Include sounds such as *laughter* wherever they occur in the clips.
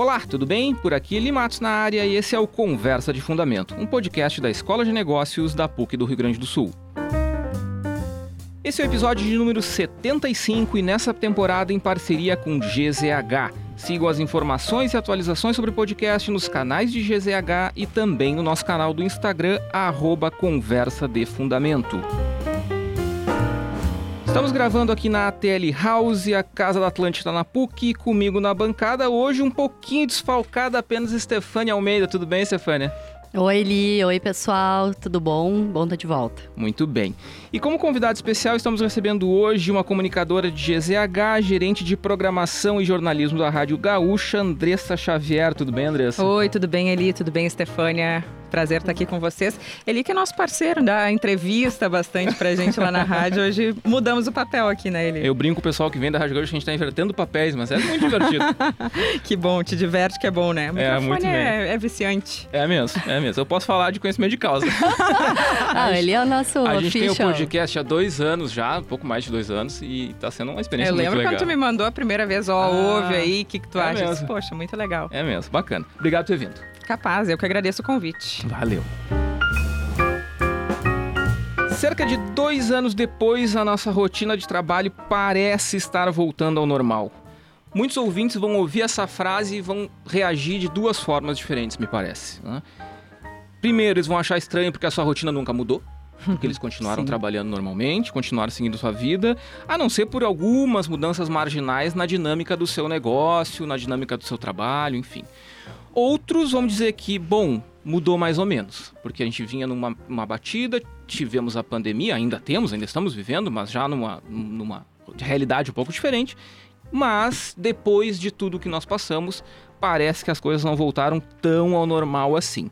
Olá, tudo bem? Por aqui Limatos na área e esse é o Conversa de Fundamento, um podcast da Escola de Negócios da PUC do Rio Grande do Sul. Esse é o episódio de número 75 e nessa temporada em parceria com GZH. Sigam as informações e atualizações sobre o podcast nos canais de GZH e também no nosso canal do Instagram, arroba Conversa de Fundamento. Estamos gravando aqui na ATL House, a Casa da Atlântida na PUC, comigo na bancada, hoje um pouquinho desfalcada apenas Stefânia Almeida. Tudo bem, Stefânia? Oi, Li. Oi, pessoal. Tudo bom? Bom estar de volta. Muito bem. E como convidado especial, estamos recebendo hoje uma comunicadora de GZH, gerente de programação e jornalismo da Rádio Gaúcha, Andressa Xavier. Tudo bem, Andressa? Oi, tudo bem, Eli? Tudo bem, Stefânia? Prazer estar aqui com vocês. Eli, que é nosso parceiro, dá entrevista bastante pra gente lá na rádio. Hoje mudamos o papel aqui, né, Eli? Eu brinco com o pessoal que vem da Rádio Gaúcha, a gente tá invertendo papéis, mas é muito divertido. *laughs* que bom, te diverte que é bom, né? O é, muito é, é, viciante. É mesmo, é mesmo. Eu posso falar de conhecimento de causa. *laughs* ah, ele é o nosso A gente official. tem o podcast há dois anos já, um pouco mais de dois anos, e tá sendo uma experiência muito legal. Eu lembro quando tu me mandou a primeira vez, ó, ah, ouve aí, o que, que tu é acha? Mesmo. Poxa, muito legal. É mesmo, bacana. Obrigado por ter vindo. Capaz, eu que agradeço o convite. Valeu. Cerca de dois anos depois, a nossa rotina de trabalho parece estar voltando ao normal. Muitos ouvintes vão ouvir essa frase e vão reagir de duas formas diferentes, me parece. Né? Primeiro, eles vão achar estranho porque a sua rotina nunca mudou, porque eles continuaram trabalhando normalmente, continuaram seguindo sua vida, a não ser por algumas mudanças marginais na dinâmica do seu negócio, na dinâmica do seu trabalho, enfim. Outros vão dizer que, bom, mudou mais ou menos, porque a gente vinha numa uma batida, tivemos a pandemia, ainda temos, ainda estamos vivendo, mas já numa, numa realidade um pouco diferente. Mas depois de tudo que nós passamos, parece que as coisas não voltaram tão ao normal assim.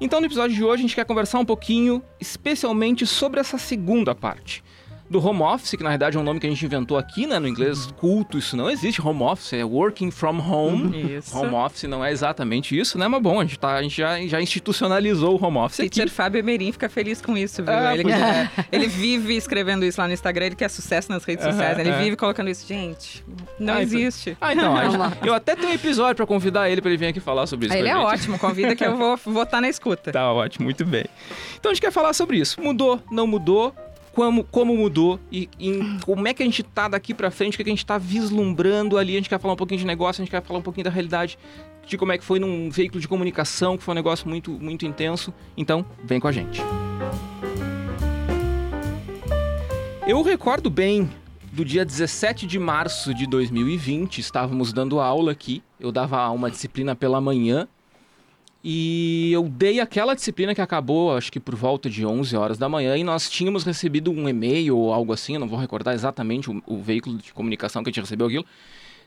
Então, no episódio de hoje, a gente quer conversar um pouquinho, especialmente sobre essa segunda parte do home office, que na verdade é um nome que a gente inventou aqui, né? No inglês culto, isso não existe. Home office é working from home. Isso. Home office não é exatamente isso, né? Mas bom, a gente, tá, a gente já, já institucionalizou o home office. Teacher aqui. Fábio Emerim fica feliz com isso, viu? É, ele, é, *laughs* ele vive escrevendo isso lá no Instagram, ele quer sucesso nas redes sociais, né? ele vive colocando isso. Gente, não ah, existe. Então, ah, então, *laughs* eu até tenho um episódio para convidar ele para ele vir aqui falar sobre isso. ele é gente. ótimo, convida que eu vou estar tá na escuta. *laughs* Tá ótimo, muito bem. Então a gente quer falar sobre isso. Mudou, não mudou? Como, como mudou e em, como é que a gente tá daqui para frente, o que, é que a gente tá vislumbrando ali. A gente quer falar um pouquinho de negócio, a gente quer falar um pouquinho da realidade de como é que foi num veículo de comunicação, que foi um negócio muito, muito intenso. Então, vem com a gente. Eu recordo bem do dia 17 de março de 2020, estávamos dando aula aqui. Eu dava uma disciplina pela manhã e eu dei aquela disciplina que acabou, acho que por volta de 11 horas da manhã, e nós tínhamos recebido um e-mail ou algo assim, não vou recordar exatamente o, o veículo de comunicação que a gente recebeu aquilo,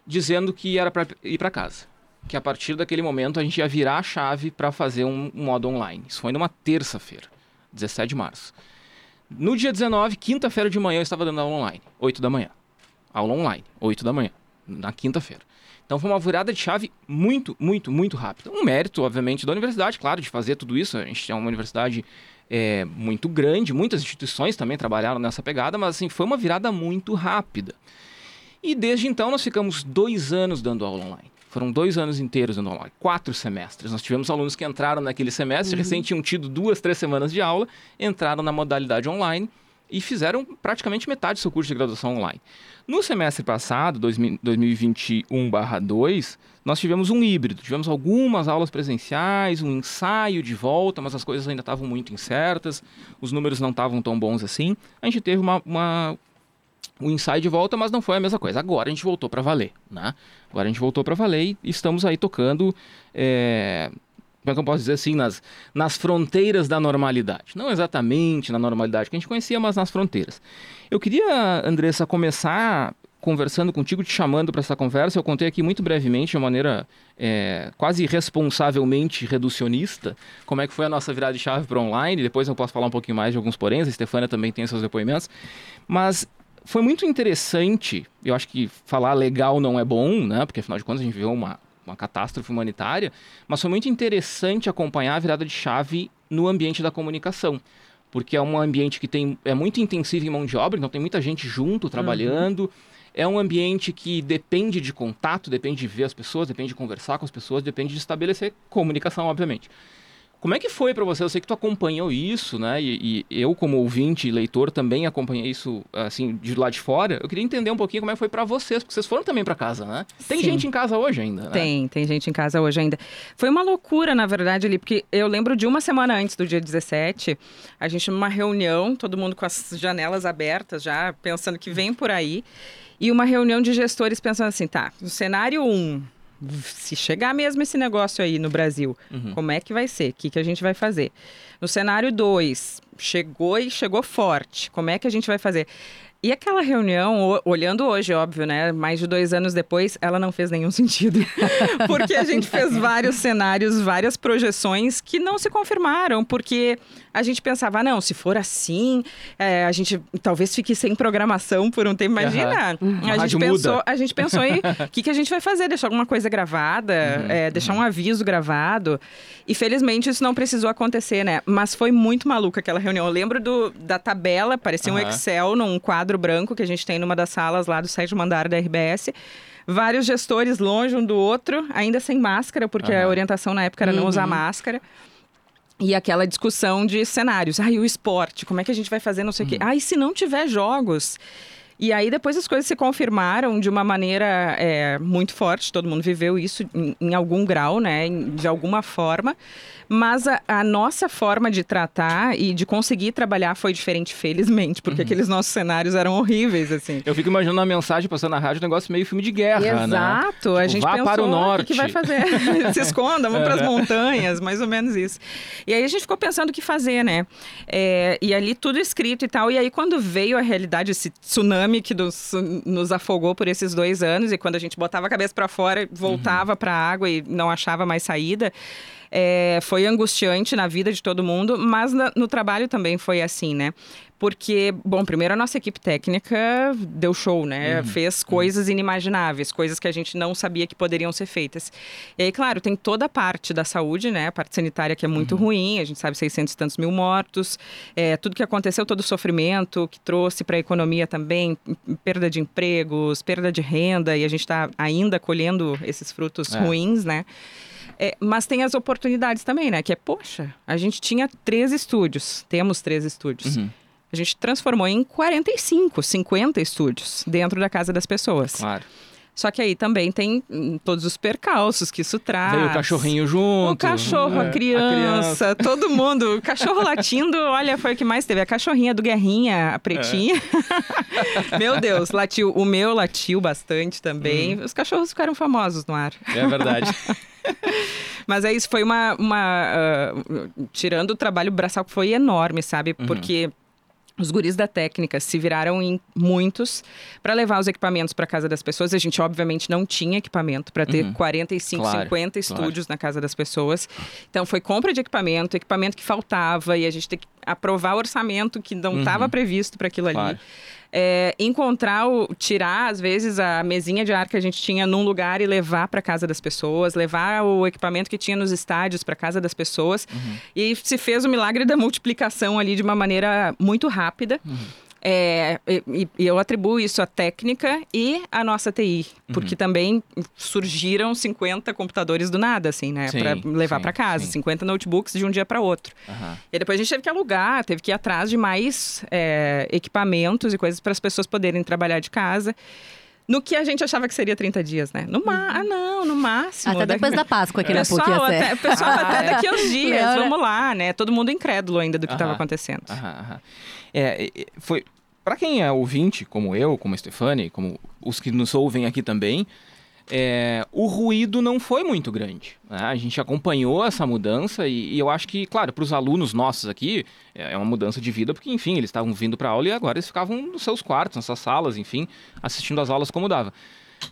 dizendo que era para ir para casa. Que a partir daquele momento a gente ia virar a chave para fazer um, um modo online. Isso foi numa terça-feira, 17 de março. No dia 19, quinta-feira de manhã, eu estava dando aula online, 8 da manhã. Aula online, 8 da manhã, na quinta-feira. Então foi uma virada de chave muito, muito, muito rápida. Um mérito, obviamente, da universidade, claro, de fazer tudo isso. A gente é uma universidade é, muito grande, muitas instituições também trabalharam nessa pegada, mas assim, foi uma virada muito rápida. E desde então nós ficamos dois anos dando aula online. Foram dois anos inteiros dando aula, quatro semestres. Nós tivemos alunos que entraram naquele semestre, uhum. recém tinham tido duas, três semanas de aula, entraram na modalidade online e fizeram praticamente metade do seu curso de graduação online. No semestre passado, 2021/2, nós tivemos um híbrido. Tivemos algumas aulas presenciais, um ensaio de volta, mas as coisas ainda estavam muito incertas, os números não estavam tão bons assim. A gente teve uma, uma um ensaio de volta, mas não foi a mesma coisa. Agora a gente voltou para valer, né? Agora a gente voltou para valer e estamos aí tocando é, como é que eu posso dizer assim, nas, nas fronteiras da normalidade. Não exatamente na normalidade que a gente conhecia, mas nas fronteiras. Eu queria, Andressa, começar conversando contigo, te chamando para essa conversa. Eu contei aqui muito brevemente, de uma maneira é, quase responsavelmente reducionista, como é que foi a nossa virada de chave para online. Depois eu posso falar um pouquinho mais de alguns poréns. A Stefania também tem seus depoimentos. Mas foi muito interessante. Eu acho que falar legal não é bom, né? Porque afinal de contas a gente viveu uma uma catástrofe humanitária, mas foi muito interessante acompanhar a virada de chave no ambiente da comunicação. Porque é um ambiente que tem, é muito intensivo em mão de obra, então tem muita gente junto, trabalhando. Uhum. É um ambiente que depende de contato, depende de ver as pessoas, depende de conversar com as pessoas, depende de estabelecer comunicação, obviamente. Como é que foi para você? Eu sei que tu acompanhou isso, né? E, e, eu, como ouvinte e leitor, também acompanhei isso, assim, de lá de fora. Eu queria entender um pouquinho como é que foi para vocês, porque vocês foram também para casa, né? Tem Sim. gente em casa hoje ainda, né? Tem, tem gente em casa hoje ainda. Foi uma loucura, na verdade, ali, porque eu lembro de uma semana antes do dia 17, a gente numa reunião, todo mundo com as janelas abertas já, pensando que vem por aí, e uma reunião de gestores pensando assim, tá, no cenário 1... Um, se chegar mesmo esse negócio aí no Brasil, uhum. como é que vai ser? O que, que a gente vai fazer? No cenário 2, chegou e chegou forte. Como é que a gente vai fazer? E aquela reunião, olhando hoje, óbvio, né? Mais de dois anos depois, ela não fez nenhum *laughs* sentido. porque a gente fez vários cenários, várias projeções que não se confirmaram, porque a gente pensava, ah, não, se for assim, é, a gente talvez fique sem programação por um tempo. Imagina, uhum. a, gente pensou, a gente pensou em o que, que a gente vai fazer? Deixar alguma coisa gravada, uhum. é, deixar uhum. um aviso gravado. E felizmente isso não precisou acontecer, né? Mas foi muito maluca aquela reunião. Eu lembro do, da tabela, parecia um Excel num quadro quadro branco que a gente tem numa das salas lá do sétimo andar da RBS. Vários gestores longe um do outro, ainda sem máscara, porque uhum. a orientação na época era não usar uhum. máscara. E aquela discussão de cenários. Ai, o esporte, como é que a gente vai fazer, não sei o quê. Uhum. Ai, se não tiver jogos. E aí depois as coisas se confirmaram de uma maneira é, muito forte, todo mundo viveu isso em, em algum grau, né, de alguma forma. Mas a, a, nossa forma de tratar e de conseguir trabalhar foi diferente, felizmente, porque uhum. aqueles nossos cenários eram horríveis, assim. Eu fico imaginando a mensagem passando na rádio, um negócio meio filme de guerra, Exato. né? Exato. Tipo, a gente vá pensou, para o norte. o que, que vai fazer? *laughs* Se esconda, vamos para as montanhas, mais ou menos isso. E aí a gente ficou pensando o que fazer, né? É, e ali tudo escrito e tal. E aí quando veio a realidade, esse tsunami que nos, nos afogou por esses dois anos, e quando a gente botava a cabeça para fora, voltava uhum. para a água e não achava mais saída, é, foi angustiante na vida de todo mundo, mas na, no trabalho também foi assim, né? Porque, bom, primeiro a nossa equipe técnica deu show, né? Uhum. Fez uhum. coisas inimagináveis, coisas que a gente não sabia que poderiam ser feitas. E aí, claro, tem toda a parte da saúde, né? A parte sanitária que é muito uhum. ruim, a gente sabe 600 e tantos mil mortos, é, tudo que aconteceu, todo o sofrimento que trouxe para a economia também, perda de empregos, perda de renda, e a gente está ainda colhendo esses frutos é. ruins, né? É, mas tem as oportunidades também, né? Que é, poxa, a gente tinha três estúdios, temos três estúdios. Uhum. A gente transformou em 45, 50 estúdios dentro da casa das pessoas. Claro. Só que aí também tem hum, todos os percalços que isso traz. Veio o cachorrinho junto. O cachorro, é, a, criança, a, criança, todo mundo. *laughs* O cachorro latindo, olha, foi o que mais teve. A cachorrinha do Guerrinha, a pretinha. É. *laughs* meu Deus, latiu. O meu latiu bastante também. Uhum. Os cachorros ficaram famosos no ar. É verdade. *laughs* *laughs* Mas é isso, foi uma. uma uh, tirando o trabalho braçal que foi enorme, sabe? Uhum. Porque os guris da técnica se viraram em muitos para levar os equipamentos para casa das pessoas. A gente, obviamente, não tinha equipamento para ter uhum. 45, claro, 50 estúdios claro. na casa das pessoas. Então, foi compra de equipamento, equipamento que faltava, e a gente tem que aprovar o orçamento que não estava uhum. previsto para aquilo claro. ali é, encontrar, o, tirar às vezes a mesinha de ar que a gente tinha num lugar e levar para casa das pessoas, levar o equipamento que tinha nos estádios para casa das pessoas. Uhum. E se fez o milagre da multiplicação ali de uma maneira muito rápida. Uhum. É, e, e, eu atribuo isso à técnica e à nossa TI, porque uhum. também surgiram 50 computadores do nada, assim, né? Para levar para casa, sim. 50 notebooks de um dia para outro. Uhum. E depois a gente teve que alugar, teve que ir atrás de mais é, equipamentos e coisas para as pessoas poderem trabalhar de casa. No que a gente achava que seria 30 dias, né? No ma... Uhum. Ah, não, no máximo. Até depois da Páscoa na *laughs* PUC pessoal, até, pessoal, ah, *laughs* até daqui uns dias, vamos lá, né? Todo mundo incrédulo ainda do que estava acontecendo. Aham, aham. É, foi para quem é ouvinte, como eu, como a Stefani, como os que nos ouvem aqui também, é, o ruído não foi muito grande. Né? A gente acompanhou essa mudança e, e eu acho que, claro, para os alunos nossos aqui, é, é uma mudança de vida, porque, enfim, eles estavam vindo para aula e agora eles ficavam nos seus quartos, nas suas salas, enfim, assistindo as aulas como dava.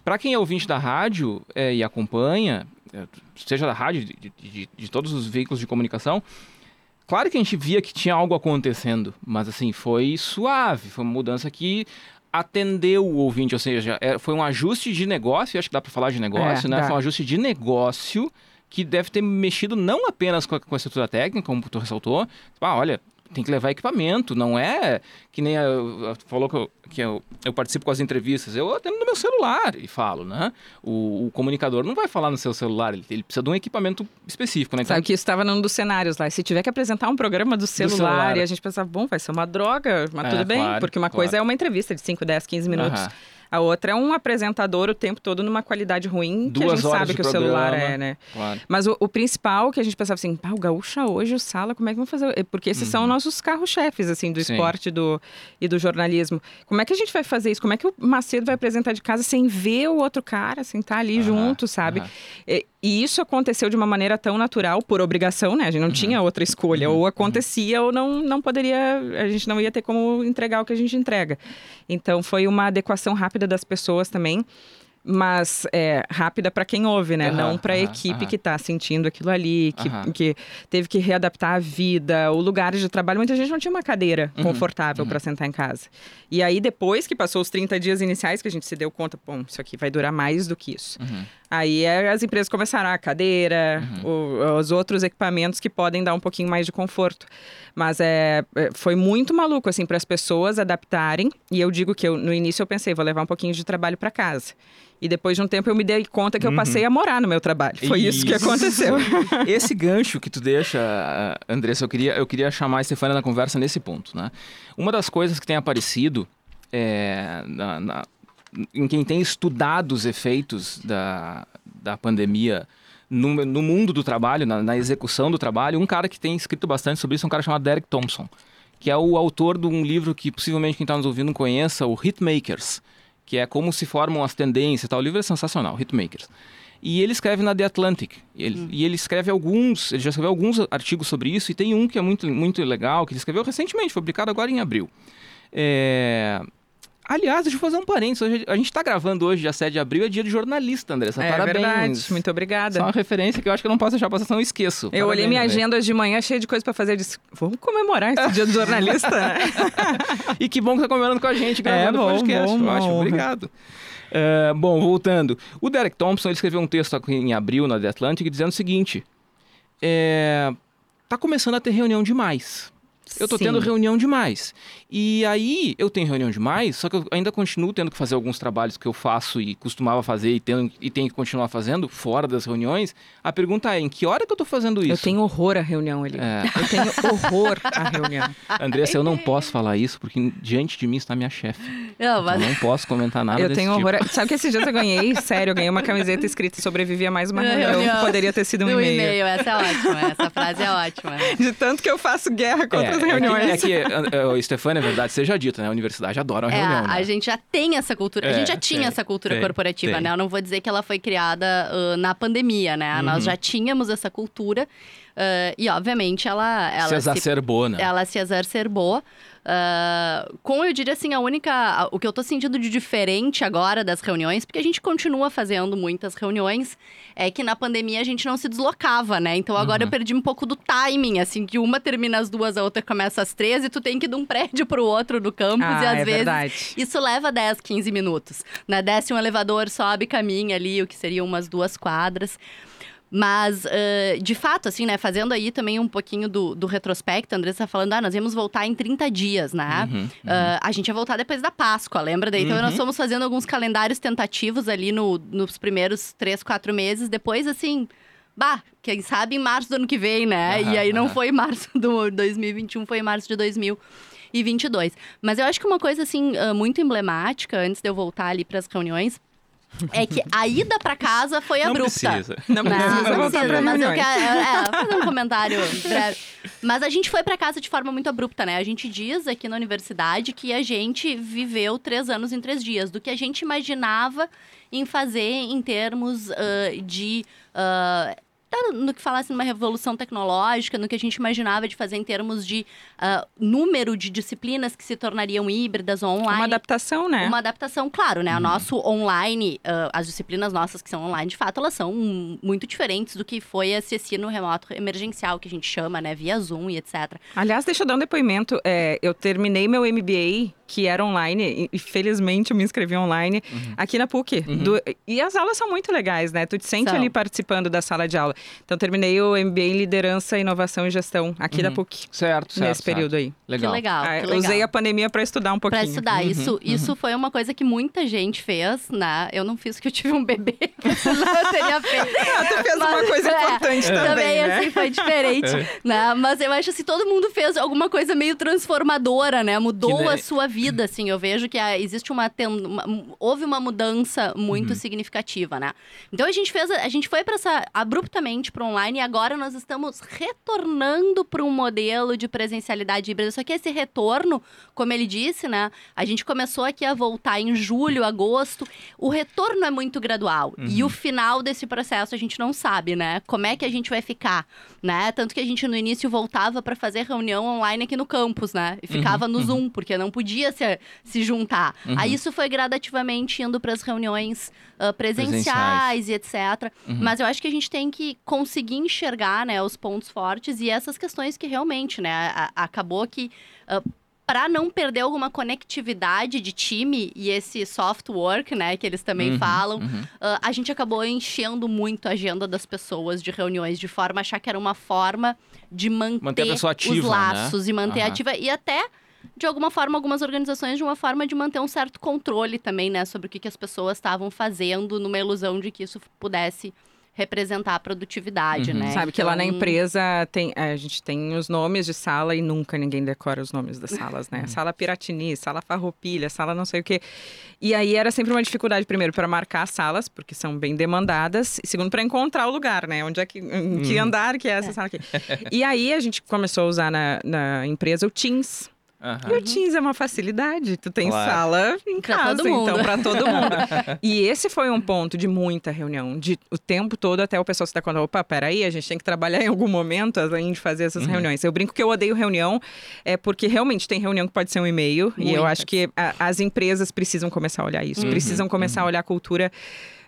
Para quem é ouvinte da rádio é, e acompanha, é, seja da rádio, de, de, de todos os veículos de comunicação, Claro que a gente via que tinha algo acontecendo, mas assim, foi suave, foi uma mudança que atendeu o ouvinte, ou seja, é, foi um ajuste de negócio, acho que dá para falar de negócio, é, né? Dá. Foi um ajuste de negócio que deve ter mexido não apenas com a, com a estrutura técnica, como tu ressaltou, tipo, ah, olha, tem que levar equipamento, não é que nem a, a, falou que, eu, que eu, eu, participo com as entrevistas, eu atendo no meu celular e falo, né? O, o comunicador não vai falar no seu celular, ele, ele precisa de um equipamento específico, né? Então, Sabe que isso estava num dos cenários lá, se tiver que apresentar um programa do celular, do celular. e a gente pensava, bom, vai ser uma droga, mas é, tudo bem, claro, porque uma claro. coisa é uma entrevista de 5, 10, 15 minutos. Uhum. A outra é um apresentador o tempo todo numa qualidade ruim, Duas que a gente sabe que o celular é, né? Claro. Mas o, o, principal que a gente pensava assim, pá, o Gaúcha hoje, o Sala, como é que vão fazer? É, porque esses uhum. são nossos carros-chefes, assim, do Sim. esporte do, e do jornalismo. Como é que a gente vai fazer isso? Como é que o Macedo vai apresentar de casa sem ver o outro cara, sem estar ali uhum. junto, sabe? Uhum. E, e isso aconteceu de uma maneira tão natural, por obrigação, né? A gente não uhum. tinha outra escolha. Uhum. Ou acontecia ou não, não poderia, a gente não ia ter como entregar o que a gente entrega. Então foi uma adequação rápida das pessoas também mas é, rápida para quem ouve, né? Uhum, não para a uhum, equipe uhum. que está sentindo aquilo ali, que, que, teve que readaptar a vida, o lugar de trabalho. Muita gente não tinha uma cadeira uhum, confortável para uhum. sentar em casa. E aí, depois que passou os 30 dias iniciais, que a gente se deu conta, bom, isso aqui vai durar mais do que isso. Uhum. Aí é, as empresas começaram a cadeira, o, os outros equipamentos que podem dar um pouquinho mais de conforto. Mas é, é foi muito maluco, assim, para as pessoas adaptarem. E eu digo que eu, no início eu pensei, vou levar um pouquinho de trabalho para casa. E depois de um tempo eu me dei conta que eu passei uhum. a morar no meu trabalho. Foi isso, isso que aconteceu. *laughs* Esse gancho que tu deixa, Andressa, eu queria, eu queria chamar a Stefania na conversa nesse ponto. Né? Uma das coisas que tem aparecido é, na, na, em quem tem estudado os efeitos da, da pandemia no, no mundo do trabalho, na, na, execução do trabalho, um cara que tem escrito bastante sobre isso é um cara chamado Derek Thompson, que é o autor de um livro que possivelmente quem está nos ouvindo conheça, o Hitmakers, que é como se formam as tendências tal. O livro é sensacional, Hitmakers. E ele escreve na The Atlantic. E ele, hum. e ele escreve alguns, ele já escreveu alguns artigos sobre isso, e tem um que é muito, muito legal, que ele escreveu recentemente, foi publicado agora em abril. É, Aliás, deixa eu fazer um parênteses. Hoje, a gente está gravando hoje, dia 7 de abril, é dia de jornalista, Andressa. É Parabéns. verdade. Muito obrigada. Só uma referência que eu acho que eu não posso deixar passar, senão eu esqueço. Eu Parabéns, olhei minha agenda hoje de manhã cheia de coisa para fazer. Eu disse, vamos comemorar esse dia do jornalista. *laughs* e que bom que tá comemorando com a gente, gravando é, bom, podcast. Bom, Ótimo, obrigado. É, bom, voltando. O Derek Thompson ele escreveu um texto aqui em abril na The Atlantic dizendo o seguinte: é, tá começando a ter reunião demais. Eu tô Sim. tendo reunião demais. E aí eu tenho reunião demais, só que eu ainda continuo tendo que fazer alguns trabalhos que eu faço e costumava fazer e, tenho, e tenho que continuar fazendo fora das reuniões. A pergunta é, em que hora que eu tô fazendo isso? Eu tenho horror à reunião ali. É. Eu tenho horror à reunião. *laughs* Andressa, eu não posso falar isso porque diante de mim está minha chefe. Não, mas... Eu não posso comentar nada Eu tenho tipo. horror. Sabe que esses dias eu ganhei, *laughs* sério, eu ganhei uma camiseta escrita sobrevivia mais uma reunião, reunião. poderia ter sido um e-mail. e-mail. Essa é ótima, essa frase é ótima. *laughs* De tanto que eu faço guerra contra é, as reuniões. É que, é que uh, Stefania, é verdade, seja dito, né? A universidade adora a é, reunião. A né? gente já tem essa cultura. É, a gente já tinha tem, essa cultura tem, corporativa, tem. né? Eu não vou dizer que ela foi criada uh, na pandemia, né? Uhum. Nós já tínhamos essa cultura. Uh, e, obviamente, ela... ela se exacerbou, se, né? Ela se exacerbou. Uh, com, eu diria assim, a única. O que eu tô sentindo de diferente agora das reuniões, porque a gente continua fazendo muitas reuniões, é que na pandemia a gente não se deslocava, né? Então agora uhum. eu perdi um pouco do timing, assim, que uma termina às duas, a outra começa às três, e tu tem que ir de um prédio pro outro do campus, ah, e às é vezes verdade. isso leva 10, 15 minutos. Né? Desce um elevador, sobe, caminha ali, o que seriam umas duas quadras. Mas, uh, de fato, assim, né, fazendo aí também um pouquinho do, do retrospecto, a Andressa tá falando, ah, nós íamos voltar em 30 dias, né? Uhum, uhum. Uh, a gente ia voltar depois da Páscoa, lembra? Daí, então, uhum. nós fomos fazendo alguns calendários tentativos ali no, nos primeiros 3, 4 meses. Depois, assim, bah, quem sabe em março do ano que vem, né? e aí não foi março do 2021, foi março de 2022. Mas eu acho que uma coisa, assim, uh, muito emblemática, antes de eu voltar ali para as reuniões, é que a ida pra casa foi não abrupta. Precisa. Não, não precisa. Não precisa, mas eu quero é, fazer um comentário breve. Mas a gente foi pra casa de forma muito abrupta, né? A gente diz aqui na universidade que a gente viveu três anos em três dias. Do que a gente imaginava em fazer em termos uh, de... Uh, no que falasse numa revolução tecnológica, no que a gente imaginava de fazer em termos de uh, número de disciplinas que se tornariam híbridas ou online. Uma adaptação, né? Uma adaptação, claro, né? Hum. O nosso online, uh, as disciplinas nossas que são online, de fato, elas são muito diferentes do que foi esse ensino remoto emergencial, que a gente chama, né? Via Zoom e etc. Aliás, deixa eu dar um depoimento. É, eu terminei meu MBA que era online, e, felizmente eu me inscrevi online aqui na PUC. Do- e as aulas são muito legais, né? Tu te sente São. ali participando da sala de aula. Então, terminei o MBA em Liderança, Inovação e Gestão aqui da PUC, Certo, certo. nesse período aí. Legal. Que legal, Ah, que eu legal. usei a pandemia para estudar um pouquinho. Pra estudar. Uhum, isso, isso foi uma coisa que muita gente fez, né? Eu não fiz porque eu tive um bebê, *laughs* senão eu teria feito. Ah, tu fez uma Mas, coisa é, importante também, Também, né? assim, foi diferente, *laughs* né? Mas eu acho assim, todo mundo fez alguma coisa meio transformadora, né? Mudou Que a sua vida, assim. Eu vejo que ah, existe uma, uma- Houve uma mudança muito Uhum. significativa, né? Então a gente fez... A gente foi para essa... Abruptamente para online e agora nós estamos retornando para um modelo de presencialidade híbrida. Só que esse retorno, como ele disse, né? A gente começou aqui a voltar em julho, agosto. O retorno é muito gradual. E o final desse processo a gente não sabe, né? Como é que a gente vai ficar, né? Tanto que a gente no início voltava para fazer reunião online aqui no campus, né? E ficava no Zoom, porque não podia se, se juntar. Aí isso foi gradativamente indo para as reuniões ah, presenciais, e etc. Mas eu acho que a gente tem que conseguir enxergar, né, os pontos fortes e essas questões que realmente, né, a- a- acabou que para não perder alguma conectividade de time e esse soft work, né, que eles também Uhum, falam, uhum. ah, a gente acabou enchendo muito a agenda das pessoas de reuniões, de forma a achar que era uma forma de manter, Manter ativa, os né? laços e manter Aham. ativa e até de alguma forma algumas organizações de uma forma de manter um certo controle também, né, sobre o que, que as pessoas estavam fazendo numa ilusão de que isso pudesse representar a produtividade, Uhum. né? Sabe que lá na Então, empresa tem, a gente tem os nomes de sala e nunca ninguém decora os nomes das salas, né? Sala Piratini, sala Farroupilha, sala não sei o quê. E aí era sempre uma dificuldade, primeiro, para marcar as salas, porque são bem demandadas, e segundo, para encontrar o lugar, né? Onde é que, em que andar que é essa sala aqui. e aí a gente começou a usar na, na empresa o Teams. Aham. E o Teams é uma facilidade. Tu tem Claro. sala em Pra casa, então, para todo mundo. *laughs* e esse foi um ponto de muita reunião. De o tempo todo até o pessoal se dar conta, opa, peraí, a gente tem que trabalhar em algum momento além de fazer essas reuniões. Eu brinco que eu odeio reunião, é porque realmente tem reunião que pode ser um e-mail. E eu acho que a- as empresas precisam começar a olhar isso. Uhum, Precisam começar a olhar a cultura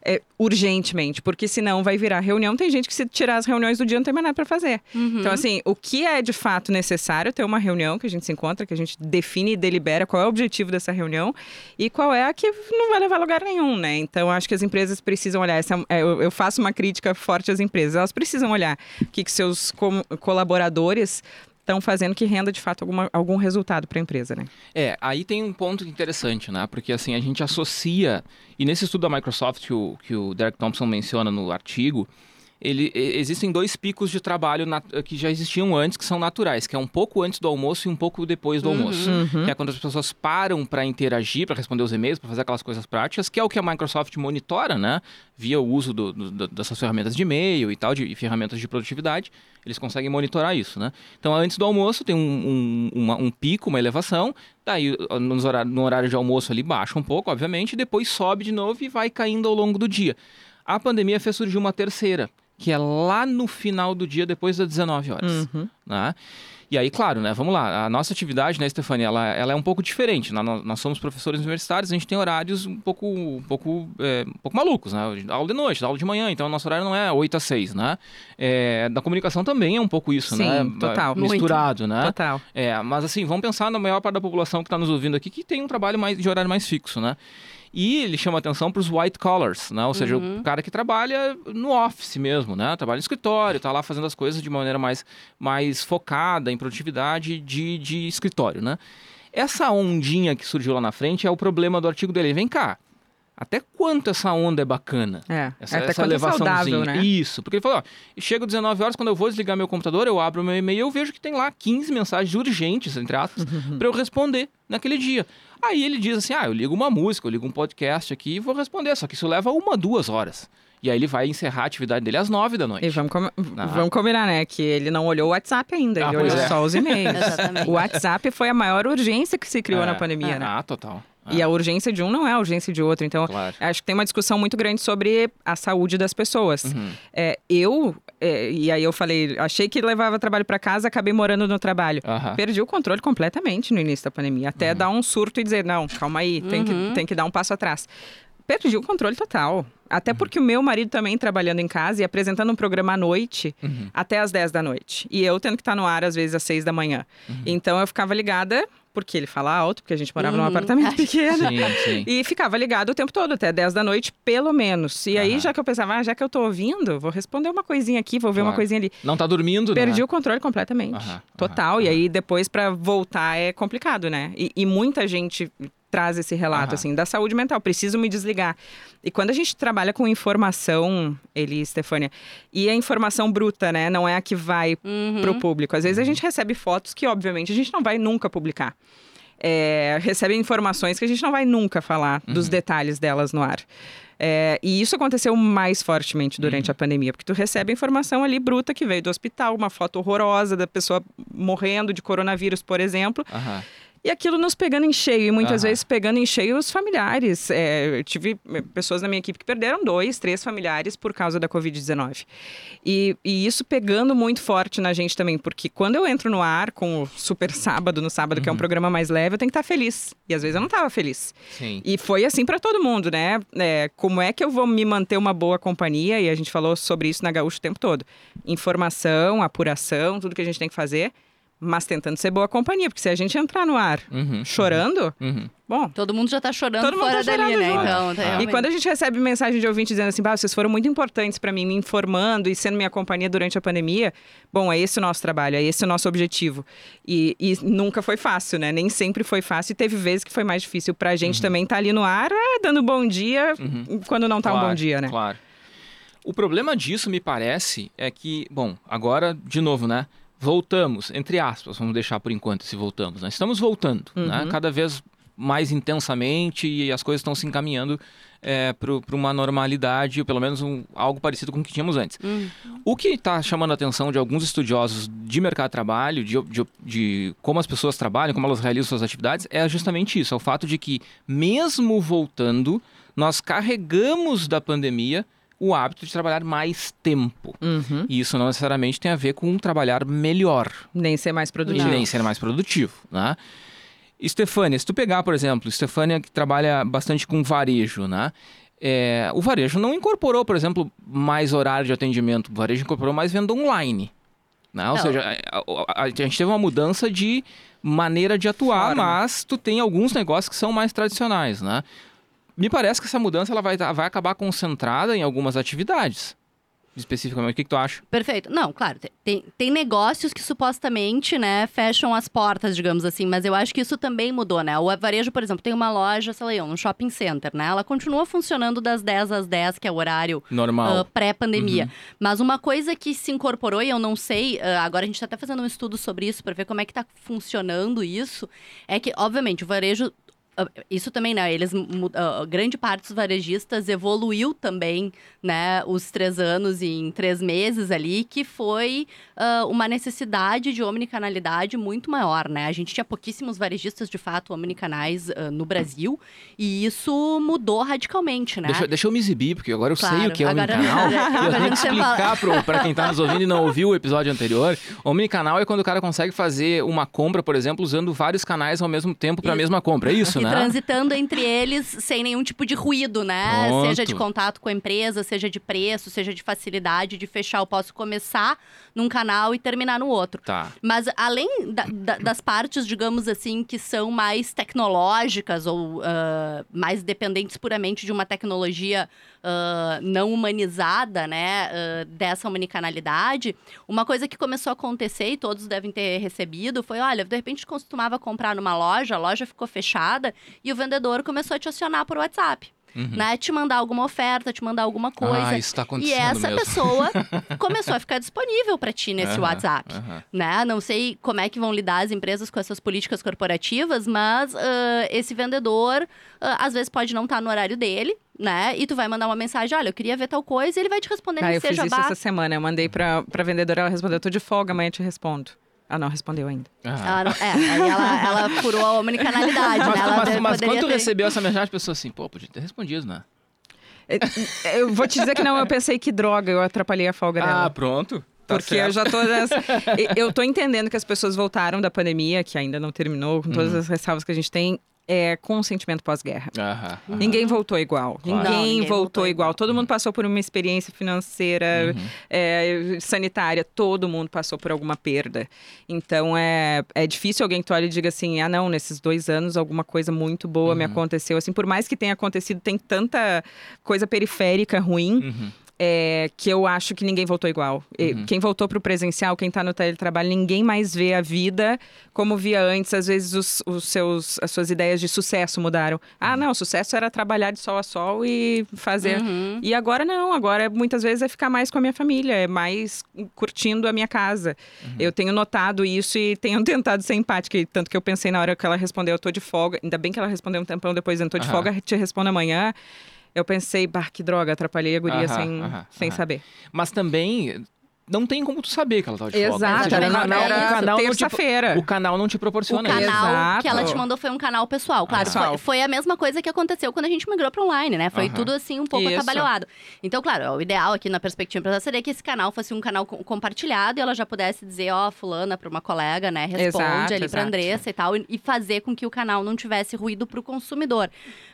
é, urgentemente, porque senão vai virar reunião. Tem gente que se tirar as reuniões do dia não tem mais nada para fazer. Uhum. Então, assim, o que é de fato necessário ter uma reunião que a gente se encontra, que a gente define e delibera qual é o objetivo dessa reunião e qual é a que não vai levar a lugar nenhum, né? Então, acho que as empresas precisam olhar. Essa, é, eu, eu faço uma crítica forte às empresas. Elas precisam olhar o que, que seus colaboradores estão fazendo que renda de fato alguma- algum resultado para a empresa, né? É, aí tem um ponto interessante, né? Porque assim, a gente associa, e nesse estudo da Microsoft que o, que o Derek Thompson menciona no artigo, ele, existem dois picos de trabalho nat- que já existiam antes, que são naturais, que é um pouco antes do almoço e um pouco depois do almoço. Uhum. Que é quando as pessoas param para interagir, para responder os e-mails, para fazer aquelas coisas práticas, que é o que a Microsoft monitora, né? Via o uso do- do- dessas ferramentas de e-mail e tal, de e ferramentas de produtividade, eles conseguem monitorar isso, né? Então, antes do almoço tem um, um, uma- um pico, uma elevação, daí nos horário, no horário de almoço ali baixa um pouco, obviamente, depois sobe de novo e vai caindo ao longo do dia. A pandemia fez surgir uma terceira, que é lá no final do dia, depois das 19 horas Uhum. né? E aí, claro, né? Vamos lá. A nossa atividade, né, Stefania, ela, ela é um pouco diferente. Nós, nós somos professores universitários, a gente tem horários um pouco, um pouco, é, um pouco malucos, né? Aula de noite, aula de manhã, então o nosso horário não é 8 a 6, né? É, da comunicação também é um pouco isso, Sim, né? total. Misturado, né? Total. É, mas assim, vamos pensar na maior parte da população que está nos ouvindo aqui que tem um trabalho mais, de horário mais fixo, né? E ele chama atenção para os white collars, né? Ou seja, o cara que trabalha no office mesmo, né? Trabalha no escritório, está lá fazendo as coisas de maneira mais, mais focada em produtividade de, de escritório, né? Essa ondinha que surgiu lá na frente é o problema do artigo dele. Vem cá, até quanto essa onda é bacana? É, Essa, até essa é elevaçãozinha. saudável, né? Isso, porque ele falou, ó, chega 19 horas, quando eu vou desligar meu computador, eu abro meu e-mail e eu vejo que tem lá 15 mensagens urgentes, entre aspas, Uhum. para eu responder naquele dia. Aí ele diz assim, ah, eu ligo uma música, eu ligo um podcast aqui e vou responder, só que isso leva uma, duas horas. E aí ele vai encerrar a atividade dele às 9 da noite. E vamos, com- Ah. vamos combinar, né? Que ele não olhou o WhatsApp ainda, ele Ah, olhou é. só os e-mails. *laughs* Exatamente. O WhatsApp foi a maior urgência que se criou É, na pandemia, né? Ah, total. Ah, E a urgência de um não é a urgência de outro. Então, Claro. acho que tem uma discussão muito grande sobre a saúde das pessoas. Uhum. É, eu, é, e aí eu falei, achei que levava trabalho para casa, acabei morando no trabalho. Aham. Perdi o controle completamente no início da pandemia. Até dar um surto e dizer, não, calma aí, tem, que, tem que dar um passo atrás. Perdi o controle total. Até porque o meu marido também trabalhando em casa e apresentando um programa à noite, até às 10 da noite. E eu tendo que estar no ar, às vezes, às 6 da manhã. Então eu ficava ligada porque ele fala alto, porque a gente morava num Uhum. apartamento *laughs* pequeno. Sim, sim. E ficava ligado o tempo todo, até 10 da noite, pelo menos. E aí, já que eu pensava, ah, já que eu tô ouvindo, vou responder uma coisinha aqui, vou ver uma Claro. coisinha ali. Não tá dormindo, Perdi né? o controle completamente. Aham, Total. E aí, depois, pra voltar, é complicado, né? E, e muita gente traz esse relato, Aham. assim, da saúde mental. Preciso me desligar. E quando a gente trabalha com informação, ele e Stefânia, e a informação bruta, né? Não é a que vai Uhum. pro público. Às vezes a gente recebe fotos que, obviamente, a gente não vai nunca publicar. É, recebe informações que a gente não vai nunca falar dos detalhes delas no ar. É, e isso aconteceu mais fortemente durante a pandemia, porque tu recebe a informação ali bruta que veio do hospital, uma foto horrorosa da pessoa morrendo de coronavírus, por exemplo, Aham. E aquilo nos pegando em cheio, e muitas Aham. vezes pegando em cheio os familiares. É, eu tive eh, pessoas na minha equipe que perderam dois, três familiares por causa da Covid-19. E, e isso pegando muito forte na gente também, porque quando eu entro no ar com o Super Sábado, no sábado, que é um programa mais leve, eu tenho que estar feliz. E às vezes eu não estava feliz. Sim. E foi assim para todo mundo, né? É, como é que eu vou me manter uma boa companhia? E a gente falou sobre isso na Gaúcha o tempo todo. Informação, apuração, tudo que a gente tem que fazer, mas tentando ser boa companhia, porque se a gente entrar no ar Uhum. chorando, Uhum. bom. Todo mundo já tá chorando Todo mundo fora tá dali, né? junto. Então, tá Ah. E quando a gente recebe mensagem de ouvinte dizendo assim, bah, vocês foram muito importantes para mim, me informando e sendo minha companhia durante a pandemia, bom, é esse o nosso trabalho, é esse o nosso objetivo. E, e nunca foi fácil, né? Nem sempre foi fácil e teve vezes que foi mais difícil pra gente também estar ali no ar, ah, dando bom dia, quando não tá um bom Claro, dia, né? Claro. O problema disso, me parece, é que, bom, agora, de novo, né? Voltamos, entre aspas, vamos deixar por enquanto se voltamos, né? Estamos voltando, né? Uhum. Cada vez mais intensamente e as coisas estão se encaminhando é, para uma normalidade, ou pelo menos um, algo parecido com o que tínhamos antes. Hum. O que está chamando a atenção de alguns estudiosos de mercado de trabalho, de, de, de como as pessoas trabalham, como elas realizam suas atividades, é justamente isso: é o fato de que, mesmo voltando, nós carregamos da pandemia o hábito de trabalhar mais tempo. Uhum. E isso não necessariamente tem a ver com trabalhar melhor Nem ser mais e produtivo. nem ser mais produtivo, né? Estefânia, se tu pegar, por exemplo, Estefânia que trabalha bastante com varejo, né? É, o varejo não incorporou, por exemplo, mais horário de atendimento. O varejo incorporou mais venda online. Né? Ou Não. seja, a, a- a gente teve uma mudança de maneira de atuar, Forma. mas tu tem alguns negócios que são mais tradicionais, né? Me parece que essa mudança ela vai, vai acabar concentrada em algumas atividades. Especificamente, o que, que tu acha? Perfeito. Não, claro, te- tem, tem negócios que supostamente, né, fecham as portas, digamos assim, mas eu acho que isso também mudou, né? O varejo, por exemplo, tem uma loja, sei lá, um shopping center, né? Ela continua funcionando das 10 às 10, que é o horário Normal. ah, pré-pandemia. Mas uma coisa que se incorporou, e eu não sei, ah, agora a gente tá até fazendo um estudo sobre isso para ver como é que tá funcionando isso, é que, obviamente, o varejo. Ah, Isso também, né? Eles, ah, grande parte dos varejistas evoluiu também, né? Os três anos em três meses ali, que foi ah, uma necessidade de omnicanalidade muito maior, né? A gente tinha pouquíssimos varejistas, de fato, omnicanais ah, no Brasil, e isso mudou radicalmente, né? Deixa, deixa eu me exibir, porque agora eu sei Claro, o que é Omnicanal. *laughs* agora eu tenho que explicar pro, pra quem tá nos ouvindo e não ouviu o episódio anterior. Omnicanal é quando o cara consegue fazer uma compra, por exemplo, usando vários canais ao mesmo tempo para a mesma compra. É isso, né? Transitando entre eles sem nenhum tipo de ruído, né? Pronto. Seja de contato com a empresa, seja de preço, seja de facilidade de fechar. Eu posso começar num canal e terminar no outro. Tá. Mas além da- da- das partes, digamos assim, que são mais tecnológicas ou ah, mais dependentes puramente de uma tecnologia ah, não humanizada, né, ah, dessa omnicanalidade, uma coisa que começou a acontecer e todos devem ter recebido foi, olha, de repente costumava comprar numa loja, a loja ficou fechada e o vendedor começou a te acionar por WhatsApp. Né, te mandar alguma oferta, te mandar alguma coisa. Uhum. Ah, isso tá e acontecendo essa mesmo. pessoa *laughs* começou a ficar disponível para ti nesse Aham, WhatsApp aham. né? Não sei como é que vão lidar as empresas com essas políticas corporativas, mas ah, esse vendedor ah, às vezes pode não estar no horário dele, né? E tu vai mandar uma mensagem, olha, eu queria ver tal coisa, e ele vai te responder, Ah, eu fiz isso essa semana. Eu mandei pra, pra vendedora, ela respondeu, tô de folga, amanhã eu te respondo. Ah, não, respondeu ainda. Ah. Ela não- é, aí ela, ela furou a omnicanalidade, Mas, né? Ela mas, mas quando tu ter- recebeu essa mensagem, a pessoa assim, pô, podia ter respondido, né? É, Eu vou te dizer que não, eu pensei que droga, eu atrapalhei a folga Ah, dela. pronto. Tá Porque eu certo. já tô nessa... Eu tô entendendo que as pessoas voltaram da pandemia, que ainda não terminou, com todas as ressalvas que a gente tem. É consentimento pós-guerra. Aham, aham. Ninguém voltou igual. Claro. Ninguém, Não, ninguém voltou, voltou igual. igual. Todo mundo passou por uma experiência financeira, Uhum. é, sanitária. Todo mundo passou por alguma perda. Então é, é difícil alguém que olha e diga assim: ah, não, nesses dois anos alguma coisa muito boa me Uhum. aconteceu. Assim, por mais que tenha acontecido, tem tanta coisa periférica ruim. Uhum. é, que eu acho que ninguém voltou igual. Uhum. Quem voltou para o presencial, quem está no teletrabalho, ninguém mais vê a vida como via antes. Às vezes os, os seus, as suas ideias de sucesso mudaram. Ah, não, sucesso era trabalhar de sol a sol e fazer. Uhum. E agora não, agora muitas vezes é ficar mais com a minha família, é mais curtindo a minha casa. Eu tenho notado isso e tenho *laughs* tentado ser empática, e tanto que eu pensei na hora que ela respondeu, eu tô de folga, ainda bem que ela respondeu um tempão depois, eu tô de folga, te respondo amanhã. Eu pensei, bah, que droga, atrapalhei a guria Aham, sem, aham, sem aham. saber. Mas também não tem como tu saber que ela tava de folga. Exato, era o na- canal, era o canal não te, terça-feira. o canal não te O proporciona isso. canal Exato. que ela te mandou foi um canal pessoal. Claro, Pessoal. Foi, foi a mesma coisa que aconteceu quando a gente migrou para online, né? Foi Aham. tudo assim um pouco Isso. atabalhoado. Então, claro, o ideal aqui na perspectiva empresarial seria que esse canal fosse um canal co- compartilhado e ela já pudesse dizer, ó, fulana para uma colega, né? Responde Exato, ali para. Andressa e tal, e- fazer com que o canal não tivesse ruído para o consumidor.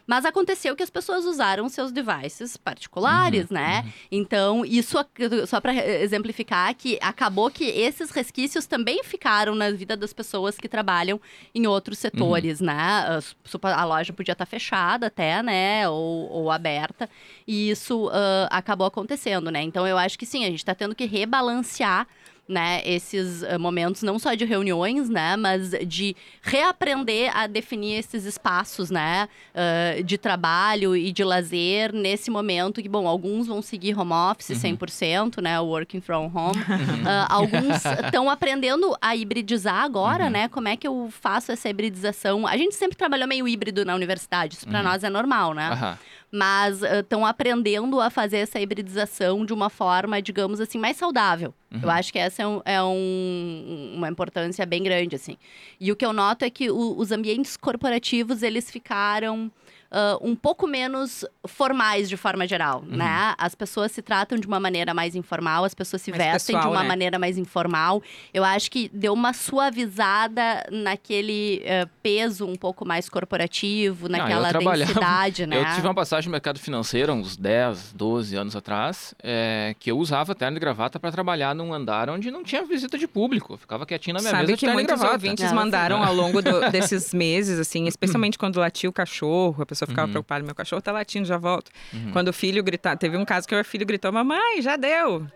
Mas aconteceu que as pessoas usaram seus devices particulares, né? Então, isso, só para exemplificar, que acabou que esses resquícios também ficaram na vida das pessoas que trabalham em outros setores, né? A, supa- a loja podia estar fechada até, né? Ou, ou aberta. E isso ah, acabou acontecendo, né? Então, eu acho que sim, a gente está tendo que rebalancear né, esses ah, momentos não só de reuniões, né, mas de reaprender a definir esses espaços, né, ah, de trabalho e de lazer nesse momento que, bom, alguns vão seguir home office 100%, né, working from home, Ah, *laughs* alguns estão aprendendo a hibridizar agora, né, como é que eu faço essa hibridização? A gente sempre trabalhou meio híbrido na universidade, isso para nós é normal, né? Mas estão aprendendo a fazer essa hibridização de uma forma, digamos assim, mais saudável. Eu acho que essa é, um- é um- uma importância bem grande, assim. E o que eu noto é que o- os ambientes corporativos, eles ficaram ah, um pouco menos formais de forma geral, né? As pessoas se tratam de uma maneira mais informal, as pessoas se Mais vestem de pessoal, uma né? maneira mais informal. Eu acho que deu uma suavizada naquele eh, peso um pouco mais corporativo, Não, naquela trabalhava- densidade, né? *laughs* Eu tive uma passagem no mercado financeiro, uns 10, 12 anos atrás, é, que eu usava terno e gravata para trabalhar num andar onde não tinha visita de público. Eu ficava quietinho na minha Sabe mesa de que terno e muitos gravata. ouvintes Não, mandaram ao longo do- *laughs* desses meses, assim, especialmente quando latia o cachorro, a pessoa ficava Uhum. preocupada, meu cachorro tá latindo, já volto. Quando o filho gritar, teve um caso que o filho gritou, mamãe, já deu.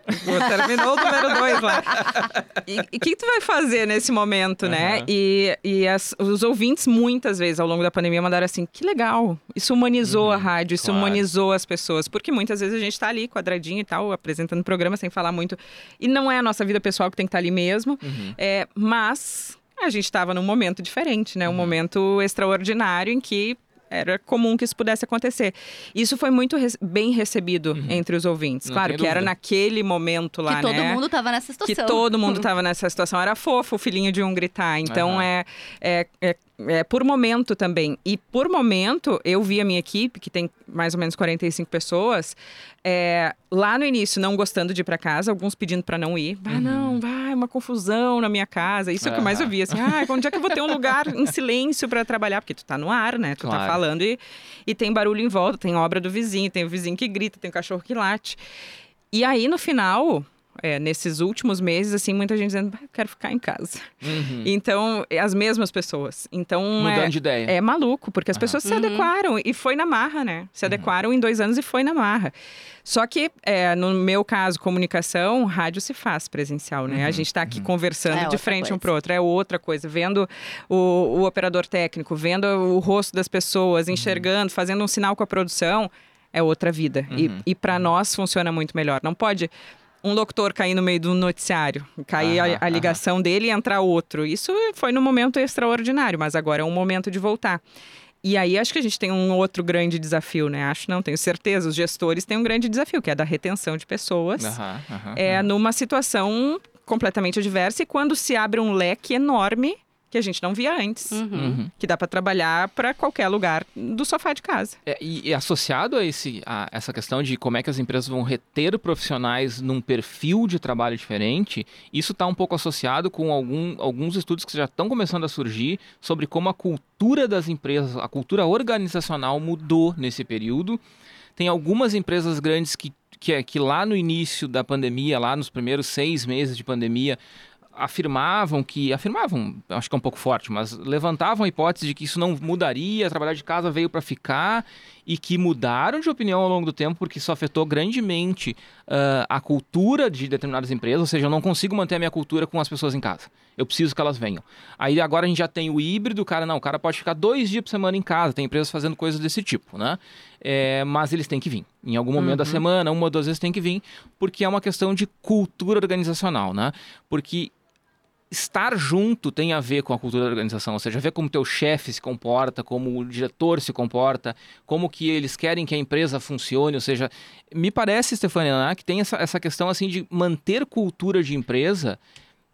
Terminou o número dois lá. E o que, tu vai fazer nesse momento, né? Aham. E, e as- os ouvintes, muitas vezes, ao longo da pandemia, mandaram assim, que legal, isso humanizou a rádio, isso claro. humanizou as pessoas. Porque muitas vezes a gente tá ali, quadradinho e tal, apresentando programa sem falar muito. E não é a nossa vida pessoal que tem que estar ali mesmo. Uhum. É, mas a gente estava num momento diferente, né? Um momento extraordinário em que era comum que isso pudesse acontecer. Isso foi muito res- bem recebido entre os ouvintes. Não claro que era dúvida. naquele momento lá, que todo né? mundo tava nessa que situação. todo mundo estava nessa situação. Era fofo o filhinho de um gritar. Então Aham. é, é, é, é por momento também. E por momento, eu vi a minha equipe, que tem mais ou menos 45 pessoas, é, lá no início não gostando de ir para casa, alguns pedindo para não ir. Ah, não, vai, uma confusão na minha casa. Isso é o que eu mais ouvi. Assim, ah, onde é que eu vou ter um lugar em silêncio para trabalhar? Porque tu tá no ar, né? Tu tá Claro. falando e, e tem barulho em volta, tem obra do vizinho, tem o vizinho que grita, tem o cachorro que late. E aí, no final, é, nesses últimos meses, assim, muita gente dizendo, "Ah, eu quero ficar em casa. Uhum. Então, é as mesmas pessoas. Então, Mudando é, de ideia. é maluco, porque as Aham. pessoas se Uhum. adequaram e foi na marra, né? Se adequaram em dois anos e foi na marra. Só que, é, no meu caso, comunicação, rádio se faz presencial, né? A Uhum, gente está aqui uhum. conversando É de frente um coisa. pro outro, é outra coisa. Vendo o, o operador técnico, vendo o rosto das pessoas, Uhum. enxergando, fazendo um sinal com a produção, é outra vida. E, Uhum. e para nós funciona muito melhor. Não pode um locutor cair no meio do noticiário, cair a- a, ligação dele e entrar outro. Isso foi num momento extraordinário, mas agora é um momento de voltar. E aí acho que a gente tem um outro grande desafio, né? Acho não, tenho certeza. Os gestores têm um grande desafio, que é da retenção de pessoas. É numa situação completamente adversa e quando se abre um leque enorme que a gente não via antes. Uhum. Uhum. Que dá para trabalhar para qualquer lugar do sofá de casa. É, e, e associado a, esse, a essa questão de como é que as empresas vão reter profissionais num perfil de trabalho diferente, isso está um pouco associado com algum, alguns estudos que já estão começando a surgir sobre como a cultura das empresas, a cultura organizacional mudou nesse período. Tem algumas empresas grandes que, que, que lá no início da pandemia, lá nos primeiros seis meses de pandemia, afirmavam que afirmavam, acho que é um pouco forte, mas levantavam a hipótese de que isso não mudaria, trabalhar de casa veio para ficar e que mudaram de opinião ao longo do tempo porque isso afetou grandemente uh, a cultura de determinadas empresas, ou seja, eu não consigo manter a minha cultura com as pessoas em casa. Eu preciso que elas venham. Aí agora a gente já tem o híbrido, o cara não, o cara pode ficar dois dias por semana em casa, tem empresas fazendo coisas desse tipo, né? É, mas eles têm que vir. Em algum momento uhum. da semana, uma ou duas vezes tem que vir, porque é uma questão de cultura organizacional, né? Porque estar junto tem a ver com a cultura da organização, ou seja, ver como teu chefe se comporta, como o diretor se comporta, como que eles querem que a empresa funcione, ou seja, me parece, Stefania, né, que tem essa, essa questão assim de manter cultura de empresa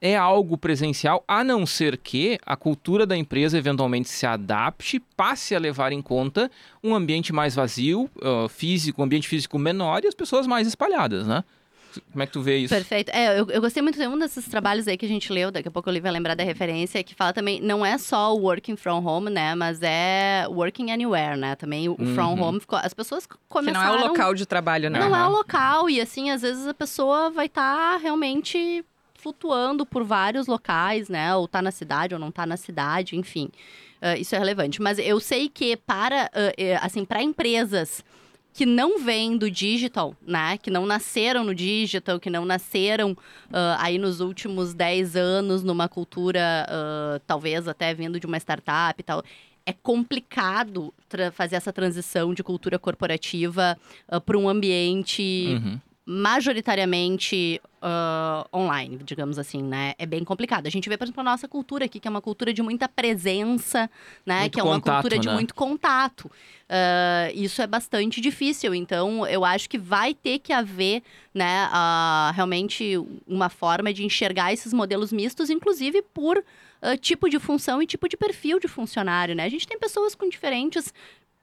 é algo presencial, a não ser que a cultura da empresa eventualmente se adapte, passe a levar em conta um ambiente mais vazio, uh, físico, um ambiente físico menor e as pessoas mais espalhadas, né? Como é que tu vê isso? Perfeito. É, eu, eu gostei muito de um desses trabalhos aí que a gente leu, daqui a pouco o Olivia vai lembrar da referência, que fala também, não é só o working from home, né? Mas é working anywhere, né? Também o uhum. from home ficou. As pessoas começaram. Que não é o local de trabalho, né? Não uhum. é o local, e assim, às vezes a pessoa vai estar tá realmente flutuando por vários locais, né? Ou tá na cidade ou não tá na cidade, enfim. Uh, isso é relevante. Mas eu sei que para, uh, assim, para empresas que não vêm do digital, né? Que não nasceram no digital, que não nasceram uh, aí nos últimos 10 anos numa cultura, uh, talvez até vindo de uma startup e tal. É complicado fazer essa transição de cultura corporativa uh, para um ambiente uhum majoritariamente uh, online, digamos assim, né? É bem complicado. A gente vê, por exemplo, a nossa cultura aqui, que é uma cultura de muita presença, né? Muito que é uma contato, cultura né? de muito contato. Uh, isso é bastante difícil. Então, eu acho que vai ter que haver, né, uh, realmente uma forma de enxergar esses modelos mistos, inclusive por Uh, tipo de função e tipo de perfil de funcionário, né? A gente tem pessoas com diferentes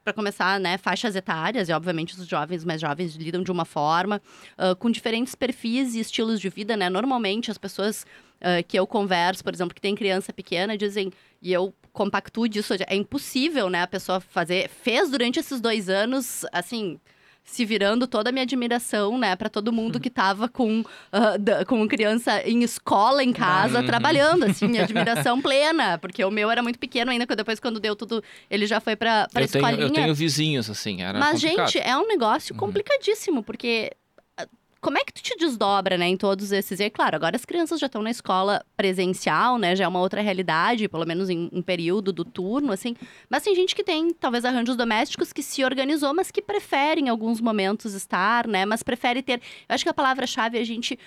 para começar, né, faixas etárias, e obviamente os jovens mais jovens lidam de uma forma, uh, com diferentes perfis e estilos de vida, né? Normalmente as pessoas uh, que eu converso, por exemplo, que tem criança pequena, dizem, e eu compactuo disso, é impossível, né, a pessoa fazer, fez durante esses dois anos, assim, se virando toda a minha admiração, né, para todo mundo que tava com, uh, com criança em escola, em casa, uhum. trabalhando, assim, minha *laughs* admiração plena, porque o meu era muito pequeno ainda, depois quando deu tudo, ele já foi pra, pra eu escolinha. Tenho, eu tenho vizinhos, assim, era Mas, complicado. gente, é um negócio uhum. complicadíssimo, porque como é que tu te desdobra, né, em todos esses? E é claro, agora as crianças já estão na escola presencial, né, já é uma outra realidade, pelo menos em um período do turno, assim. Mas tem gente que tem, talvez, arranjos domésticos que se organizou, mas que prefere em alguns momentos estar, né, mas prefere ter. Eu acho que a palavra-chave é a gente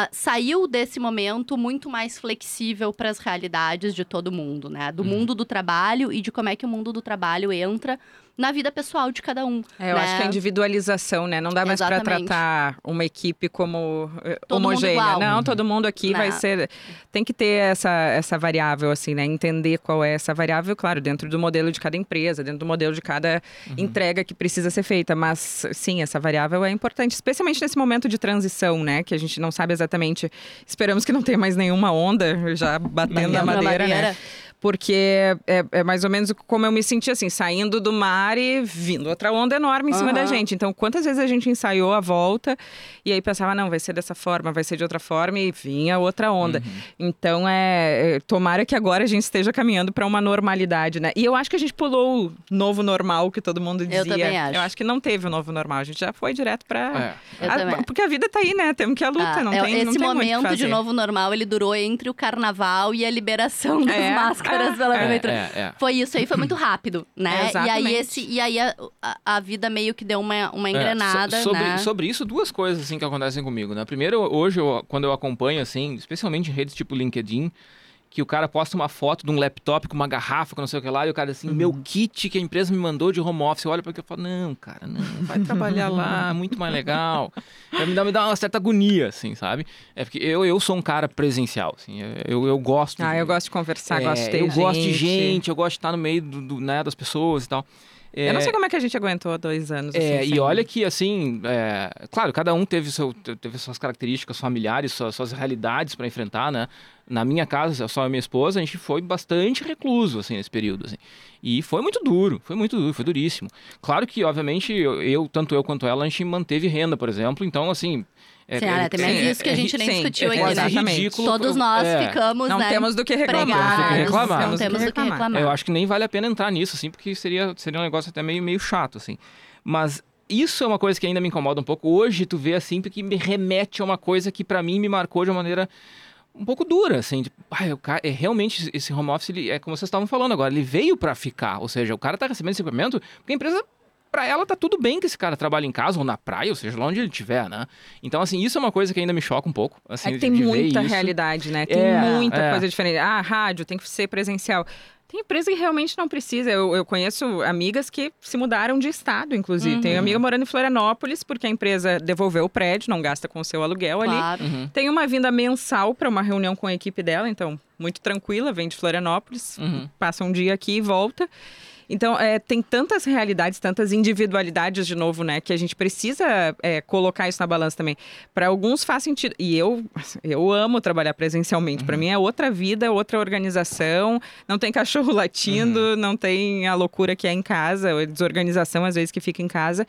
uh, saiu desse momento muito mais flexível para as realidades de todo mundo, né? Do uhum. mundo do trabalho e de como é que o mundo do trabalho entra na vida pessoal de cada um. É, eu né? acho que a individualização, né? Não dá mais para tratar uma equipe como eh, todo homogênea. Não, todo mundo aqui vai ser. Tem que ter essa, essa variável, assim, né? Entender qual é essa variável, claro, dentro do modelo de cada empresa, dentro do modelo de cada uhum. entrega que precisa ser feita. Mas sim, essa variável é importante, especialmente nesse momento de transição, né? Que a gente não sabe exatamente. Esperamos que não tenha mais nenhuma onda já batendo na madeira, né? Porque é, é, mais ou menos como eu me senti assim, saindo do mar e vindo outra onda enorme em uhum. cima da gente. Então, quantas vezes a gente ensaiou a volta e aí pensava, não, vai ser dessa forma, vai ser de outra forma e vinha outra onda. Uhum. Então, é, é, tomara que agora a gente esteja caminhando para uma normalidade, né? E eu acho que a gente pulou o novo normal que todo mundo dizia. Eu também acho. Eu acho que não teve o novo normal, a gente já foi direto para é. Porque a vida tá aí, né? Temos que a luta, ah, não é, tem Esse não tem momento de novo normal, ele durou entre o carnaval e a liberação das é. máscaras máscaras é, prefeitura. É, é. Foi isso aí, foi muito rápido, *clears throat* né? e aí, esse, e aí a, a, vida meio que deu uma, uma engrenada, so, sobre, né? sobre isso, duas coisas assim que acontecem comigo, né? Primeiro, hoje, eu, quando eu acompanho, assim, especialmente em redes tipo LinkedIn, que o cara posta uma foto de um laptop com uma garrafa, com não sei o que lá, e o cara assim, meu Uhum. kit que a empresa me mandou de home office. Eu olho para aquilo e falo, não, cara, não, vai trabalhar lá, *laughs* muito mais legal. Me, dá, me dá uma certa agonia, assim, sabe? É porque eu, eu sou um cara presencial, assim, eu, eu gosto. Ah, de- eu gosto de conversar, é, gosto de ter Eu gente. gosto de gente, eu gosto de estar no meio do, do, né, das pessoas e tal. Eu não sei como é que a gente aguentou dois anos. É, assim, e sem- olha que, assim, é, claro, cada um teve, seu, teve suas características familiares, suas, suas realidades para enfrentar, né? Na minha casa, só e minha esposa, a gente foi bastante recluso, assim, nesse período, assim. E foi muito duro, foi muito duro, foi duríssimo. Claro que, obviamente, eu, eu, tanto eu quanto ela, a gente manteve renda, por exemplo, então, assim... É, Sim, olha, tem mais é- isso que a é gente nem sim, discutiu é aqui, quase né? exatamente. ridículo. Todos nós é, ficamos, Não né? temos do que reclamar. reclamar. Não temos do que reclamar. Eu acho que nem vale a pena entrar nisso, assim, porque seria, seria um negócio até meio, meio chato, assim. Mas isso é uma coisa que ainda me incomoda um pouco. Hoje, tu vê, assim, porque me remete a uma coisa que pra mim me marcou de uma maneira um pouco dura, assim. Ai, o cara, é, realmente, esse home office, ele, é como vocês estavam falando agora, ele veio pra ficar. Ou seja, o cara tá recebendo esse equipamento porque a empresa... Pra ela tá tudo bem que esse cara trabalhe em casa ou na praia, ou seja, lá onde ele estiver, né? Então, assim, isso é uma coisa que ainda me choca um pouco. Assim, É que tem muita realidade, né? Tem É, muita é. coisa diferente. Ah, rádio tem que ser presencial. Tem empresa que realmente não precisa. Eu, eu conheço amigas que se mudaram de estado, inclusive. Uhum. Tenho amiga morando em Florianópolis, porque a empresa devolveu o prédio, não gasta com o seu aluguel ali. Claro. Uhum, Tem uma vinda mensal para uma reunião com a equipe dela, então, muito tranquila, vem de Florianópolis, uhum. passa um dia aqui e volta. Então, é, tem tantas realidades, tantas individualidades, de novo, né? Que a gente precisa é, colocar isso na balança também. Para alguns faz sentido. E eu, eu amo trabalhar presencialmente. Para mim é outra vida, outra organização. Não tem cachorro latindo, não tem a loucura que é em casa, a desorganização às vezes que fica em casa.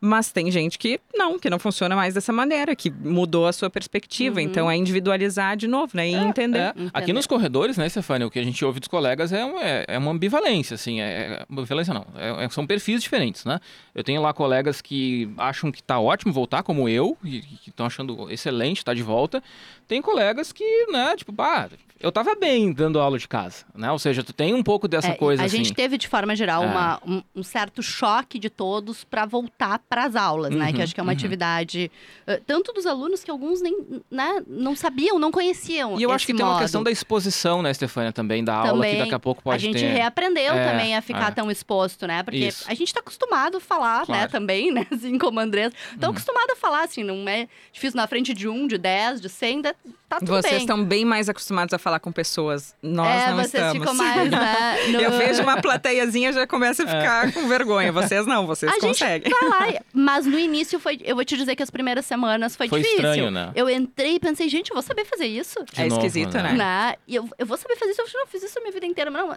Mas tem gente que não, que não funciona mais dessa maneira, que mudou a sua perspectiva. Uhum. Então é individualizar de novo, né? E entender. É, Aqui nos corredores, né, Stefania, o que a gente ouve dos colegas é, um- é, é uma ambivalência, assim, é, é- ambivalência não, é- é- são perfis diferentes, né? Eu tenho lá colegas que acham que tá ótimo voltar, como eu, e que estão achando excelente estar de volta. Tem colegas que, né, tipo, ah, eu tava bem dando aula de casa, né? Ou seja, tu tem um pouco dessa É, coisa a assim. gente teve, de forma geral, É. uma- um, um certo choque de todos para voltar para as aulas, né? Uhum, Que eu acho que é uma uhum. atividade, eh, tanto dos alunos que alguns nem né, não sabiam, não conheciam. E eu acho que tem uma modo. questão da exposição, né, Stefania, também, da aula, que Também, daqui a pouco pode a gente ter. reaprendeu É, também a ficar é. tão exposto, né? Porque Isso. a gente tá acostumado a falar, né, Claro. Uhum. também, né? *laughs* Assim como a Andressa. Tão acostumado a falar, assim, não é difícil na frente de um, de dez, de cem, tá tudo Vocês bem. estão bem mais acostumados a falar com pessoas. Nós é, não vocês estamos. ficam mais, né? *laughs* no- Eu vejo uma plateiazinha já começa a ficar com vergonha. Vocês não, vocês A gente conseguem. vai lá, e- mas no início foi, eu vou te dizer que as primeiras semanas foi, Foi difícil. estranho, né? Eu entrei e pensei, gente, eu vou saber fazer isso. De É novo, esquisito, né? Né? E eu, eu vou saber fazer isso, eu não fiz isso a minha vida inteira, mas não.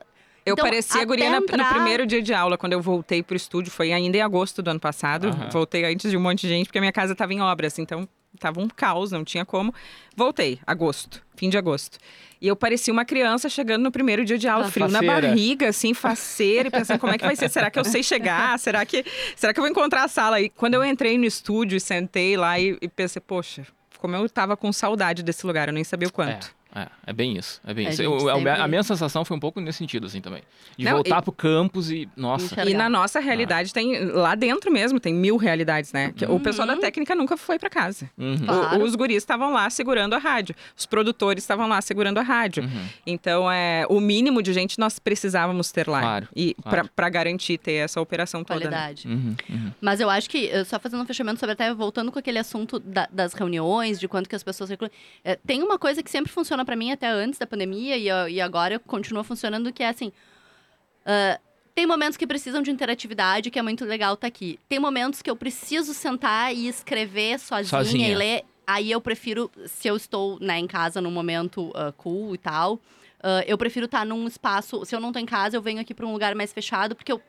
Eu Então, parecia até guria na- no entrar- primeiro dia de aula, quando eu voltei pro estúdio, foi ainda em agosto do ano passado. Aham. Voltei antes de um monte de gente, porque a minha casa estava em obras, então tava um caos, não tinha como. Voltei, agosto, fim de agosto. E eu parecia uma criança chegando no primeiro dia de aula, Ah. frio na Faceira. barriga, assim, faceira, e pensando como é que vai ser. Será que eu sei chegar? Será que, será que eu vou encontrar a sala? E quando eu entrei no estúdio, sentei lá e, e pensei, poxa, como eu tava com saudade desse lugar, eu nem sabia o quanto. É, é, é bem isso. É bem A isso. Eu- a- sempre- a, minha sensação foi um pouco nesse sentido, assim, também. De Não, voltar e- pro campus e. Nossa. Enxergar. E na nossa realidade tem lá dentro mesmo, tem mil realidades, né? Que O pessoal Uhum. da técnica nunca foi pra casa. Uhum. O- Claro. os guris estavam lá segurando a rádio, os produtores estavam lá segurando a rádio. Uhum. Então, é, o mínimo de gente nós precisávamos ter lá. Claro, E claro. pra- pra garantir ter essa operação toda. né? Qualidade. Uhum. Uhum. Mas eu acho que, eh, só fazendo um fechamento sobre até voltando com aquele assunto da- das reuniões, de quanto que as pessoas eh, tem uma coisa que sempre funciona pra mim até antes da pandemia e, e agora continua funcionando, que é assim. ah, tem momentos que precisam de interatividade, que é muito legal estar aqui. Tem momentos que eu preciso sentar e escrever sozinha, Sozinha. e ler. Aí eu prefiro, se eu estou né, em casa num momento ah, cool e tal, ah, eu prefiro estar num espaço. Se eu não tô em casa, eu venho aqui para um lugar mais fechado, porque eu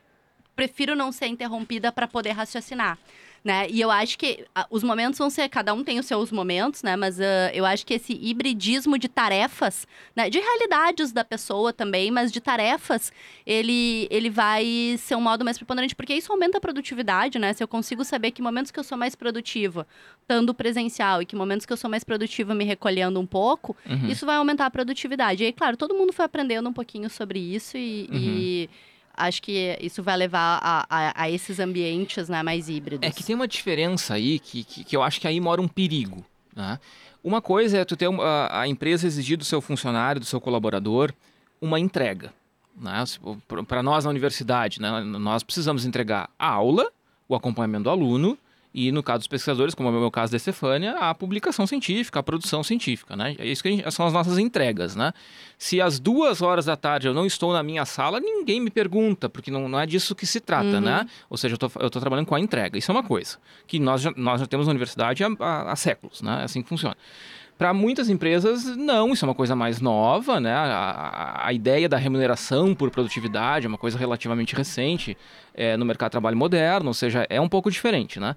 prefiro não ser interrompida para poder raciocinar. Né? E eu acho que ah, os momentos vão ser, cada um tem os seus momentos, né? Mas ah, eu acho que esse hibridismo de tarefas, né? de realidades da pessoa também, mas de tarefas, ele, ele vai ser um modo mais preponderante, porque isso aumenta a produtividade, né? Se eu consigo saber que momentos que eu sou mais produtiva, estando presencial, e que momentos que eu sou mais produtiva me recolhendo um pouco, Uhum. isso vai aumentar a produtividade. E aí, claro, todo mundo foi aprendendo um pouquinho sobre isso e, e acho que isso vai levar a, a- a esses ambientes né, mais híbridos. É que tem uma diferença aí que, que, que eu acho que aí mora um perigo. Né? Uma coisa é tu ter uma, a empresa exigir do seu funcionário, do seu colaborador, uma entrega. Né? Para nós na universidade, né? nós precisamos entregar a aula, o acompanhamento do aluno e, no caso dos pesquisadores, como é o meu caso da Estefânia, a publicação científica, a produção científica. Né? É isso que gente, são as nossas entregas. Né? Se às duas horas da tarde eu não estou na minha sala, ninguém me pergunta, porque não, não é disso que se trata. Uhum. Né? Ou seja, eu estou trabalhando com a entrega. Isso é uma coisa que nós já, nós já temos na universidade há, há, há séculos. Né? É assim que funciona. Para muitas empresas, não, isso é uma coisa mais nova, né? A, a, ideia da remuneração por produtividade é uma coisa relativamente recente é, no mercado de trabalho moderno, ou seja, é um pouco diferente, né?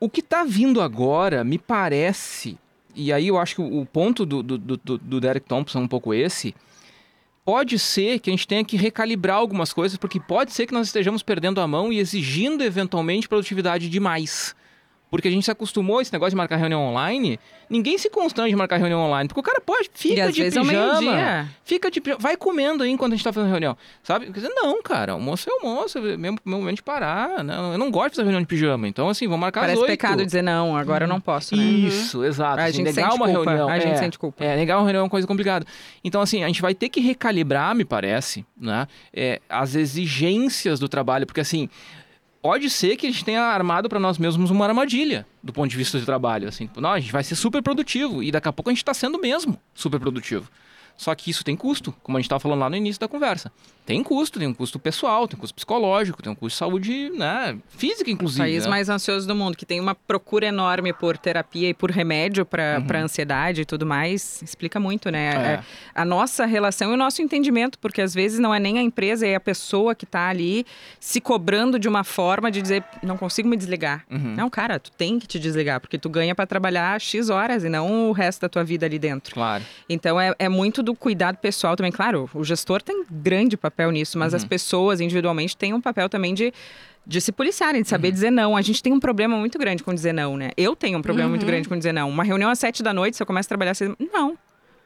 O que está vindo agora, me parece, e aí eu acho que o, ponto do, do, do, do Derek Thompson é um pouco esse, pode ser que a gente tenha que recalibrar algumas coisas, porque pode ser que nós estejamos perdendo a mão e exigindo eventualmente produtividade demais. Porque a gente se acostumou a esse negócio de marcar reunião online. Ninguém se constrange de marcar reunião online. Porque o cara pode, fica de pijama. É fica de pijama. Vai comendo aí enquanto a gente tá fazendo reunião. Sabe? Quer dizer, não, cara. Almoço é almoço. É mesmo momento de parar. Né? Eu não gosto de fazer reunião de pijama. Então, assim, vamos marcar Parece pecado dizer não, agora eu não posso, né? Isso, exato. A assim, gente negar sente uma culpa. reunião. A gente é, sente culpa. É, negar uma reunião é uma coisa complicada. Então, assim, a gente vai ter que recalibrar, me parece, né? É, as exigências do trabalho. Porque, assim pode ser que a gente tenha armado para nós mesmos uma armadilha do ponto de vista de trabalho. Assim, não, a gente vai ser super produtivo e daqui a pouco a gente está sendo mesmo super produtivo. Só que isso tem custo, como a gente estava falando lá no início da conversa. Tem custo, tem um custo pessoal, tem um custo psicológico, tem um custo de saúde né, física, inclusive. O país né? mais ansioso do mundo, que tem uma procura enorme por terapia e por remédio para uhum. ansiedade e tudo mais, explica muito, né? É. é. A nossa relação e o nosso entendimento, porque às vezes não é nem a empresa, é a pessoa que está ali se cobrando de uma forma de dizer, não consigo me desligar. Uhum. Não, cara, tu tem que te desligar, porque tu ganha para trabalhar X horas e não o resto da tua vida ali dentro. Claro. Então é, é muito do cuidado pessoal também. Claro, o gestor tem grande papel nisso, mas uhum. as pessoas individualmente têm um papel também de de se policiarem, de saber uhum. dizer não. A gente tem um problema muito grande com dizer não, né? Eu tenho um problema uhum. muito grande com dizer não. Uma reunião às sete da noite, se eu começo a trabalhar às seis... Não.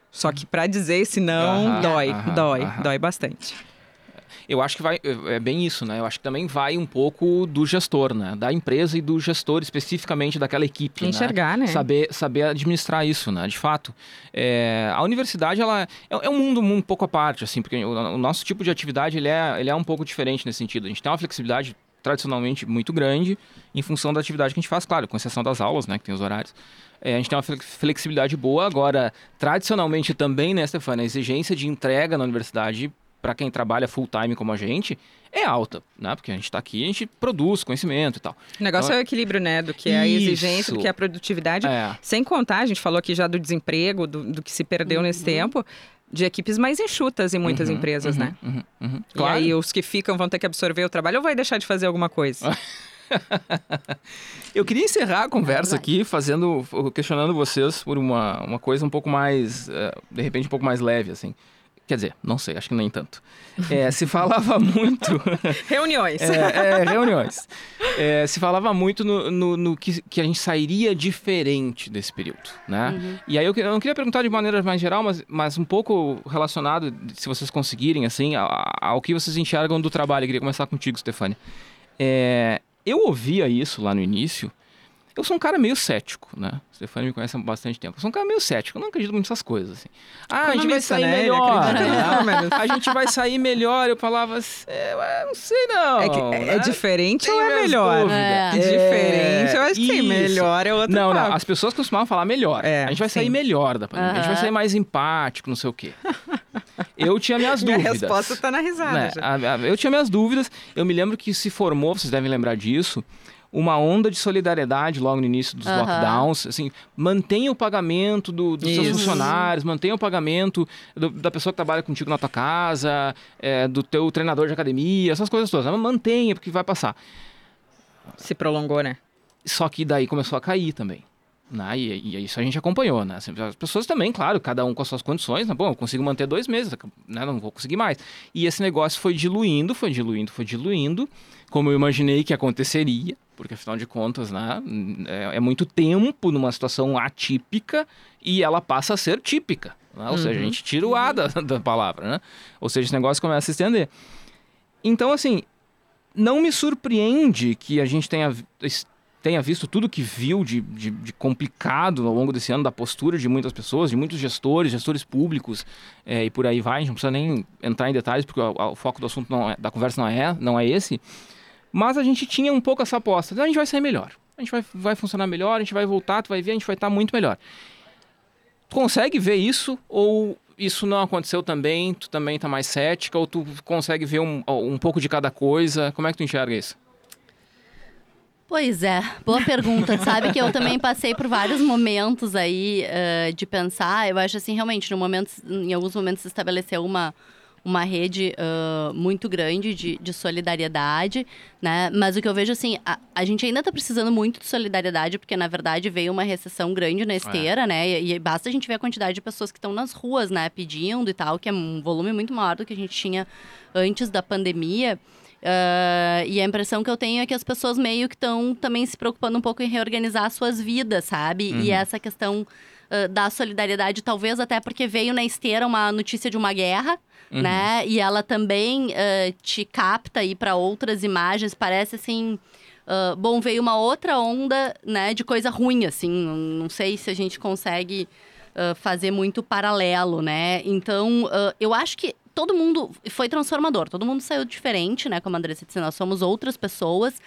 Só que para dizer esse não, dói, dói, dói bastante eu acho que vai é bem isso, né? Eu acho que também vai um pouco do gestor, né? Da empresa e do gestor especificamente daquela equipe. Né? Enxergar, né? né? Saber, saber administrar isso, né? De fato, é, a universidade ela é, é, um mundo um pouco à parte, assim, porque o, o, nosso tipo de atividade ele é, ele é um pouco diferente nesse sentido. A gente tem uma flexibilidade tradicionalmente muito grande em função da atividade que a gente faz, claro, com exceção das aulas, né? Que tem os horários. É, a gente tem uma flexibilidade boa. Agora, tradicionalmente também, né, Stefania, a exigência de entrega na universidade para quem trabalha full time como a gente, é alta, né? Porque a gente está aqui, a gente produz conhecimento e tal. O negócio então, é o equilíbrio, né? Do que é a exigência, do que é a produtividade. É. Sem contar, a gente falou aqui já do desemprego, do, do que se perdeu uhum. nesse tempo de equipes mais enxutas em muitas uhum, empresas, uhum, né? Uhum, uhum. Claro. E aí os que ficam vão ter que absorver o trabalho ou vai deixar de fazer alguma coisa? *laughs* Eu queria encerrar a conversa aqui fazendo, questionando vocês por uma, uma coisa um pouco mais, eh, de repente um pouco mais leve, assim. Quer dizer, não sei, acho que nem tanto. É, se falava *laughs* muito. *laughs* reuniões. É, é, reuniões. É, se falava muito no, no, no, que, que a gente sairia diferente desse período, né? Uhum. E aí eu, eu, não queria perguntar de maneira mais geral, mas, mas um pouco relacionado, se vocês conseguirem, assim, ao, ao que vocês enxergam do trabalho. Eu queria começar contigo, Stefania. É, eu ouvia isso lá no início eu sou um cara meio cético, né? Stefania me conhece há bastante tempo. Eu sou um cara meio cético, eu não acredito muito nessas coisas, assim. Ah, a gente vai sair né? melhor. Né? *laughs* a gente vai sair melhor. Eu falava, é, não sei não. É, que, é, né? é diferente Tem ou é melhor? É. é. diferente, eu acho que sim, melhor é outro Não, papo. não, as pessoas costumavam falar melhor. É, a gente vai sim. sair melhor da pandemia, uhum. a gente vai sair mais empático, não sei o quê. *laughs* Eu tinha minhas dúvidas. A resposta tá na risada. Né? Eu tinha minhas dúvidas. Eu me lembro que se formou, vocês devem lembrar disso, uma onda de solidariedade logo no início dos uhum. lockdowns. Assim, mantenha o pagamento do, dos Isso. seus funcionários, mantenha o pagamento do, da pessoa que trabalha contigo na tua casa, é, do teu treinador de academia, essas coisas todas. Mantenha, porque vai passar. Se prolongou, né? Só que daí começou a cair também. Né? E, e, isso a gente acompanhou, né? Assim, as pessoas também, claro, cada um com as suas condições, né? Bom, eu consigo manter dois meses, né? Não vou conseguir mais. E esse negócio foi diluindo, foi diluindo, foi diluindo, como eu imaginei que aconteceria, porque afinal de contas, né? É, é muito tempo numa situação atípica e ela passa a ser típica. Né? Ou uhum. seja, a uhum. gente tira o A da, *laughs* da palavra, né? Ou seja, esse negócio começa a se estender. Então, assim, não me surpreende que a gente tenha tenha visto tudo que viu de, de, de, complicado ao longo desse ano, da postura de muitas pessoas, de muitos gestores, gestores públicos é, e por aí vai. A gente não precisa nem entrar em detalhes, porque o, o foco do assunto é, da conversa não é, não é esse. Mas a gente tinha um pouco essa aposta. A gente vai sair melhor. A gente vai, vai funcionar melhor, a gente vai voltar, tu vai ver, a gente vai estar muito melhor. Tu consegue ver isso ou isso não aconteceu também? Tu também está mais cética ou tu consegue ver um, um pouco de cada coisa? Como é que tu enxerga isso? Pois é, boa pergunta. Sabe que eu também passei por vários momentos aí uh, de pensar. Eu acho assim, realmente, no momento, em alguns momentos se estabeleceu uma, uma rede uh, muito grande de, de, solidariedade, né? Mas o que eu vejo assim, a, a gente ainda está precisando muito de solidariedade, porque na verdade veio uma recessão grande na esteira, é. né? E, e, basta a gente ver a quantidade de pessoas que estão nas ruas, né, pedindo e tal, que é um volume muito maior do que a gente tinha antes da pandemia. Uh, e a impressão que eu tenho é que as pessoas meio que estão também se preocupando um pouco em reorganizar suas vidas, sabe? Uhum. E essa questão uh, da solidariedade, talvez até porque veio na esteira uma notícia de uma guerra, uhum. né? E ela também uh, te capta aí para outras imagens, parece assim. bom, veio uma outra onda, né, de coisa ruim, assim. Não sei se a gente consegue fazer muito paralelo, né? Então, eu acho que todo mundo foi transformador, todo mundo saiu diferente, né? Como a Andressa disse, nós somos outras pessoas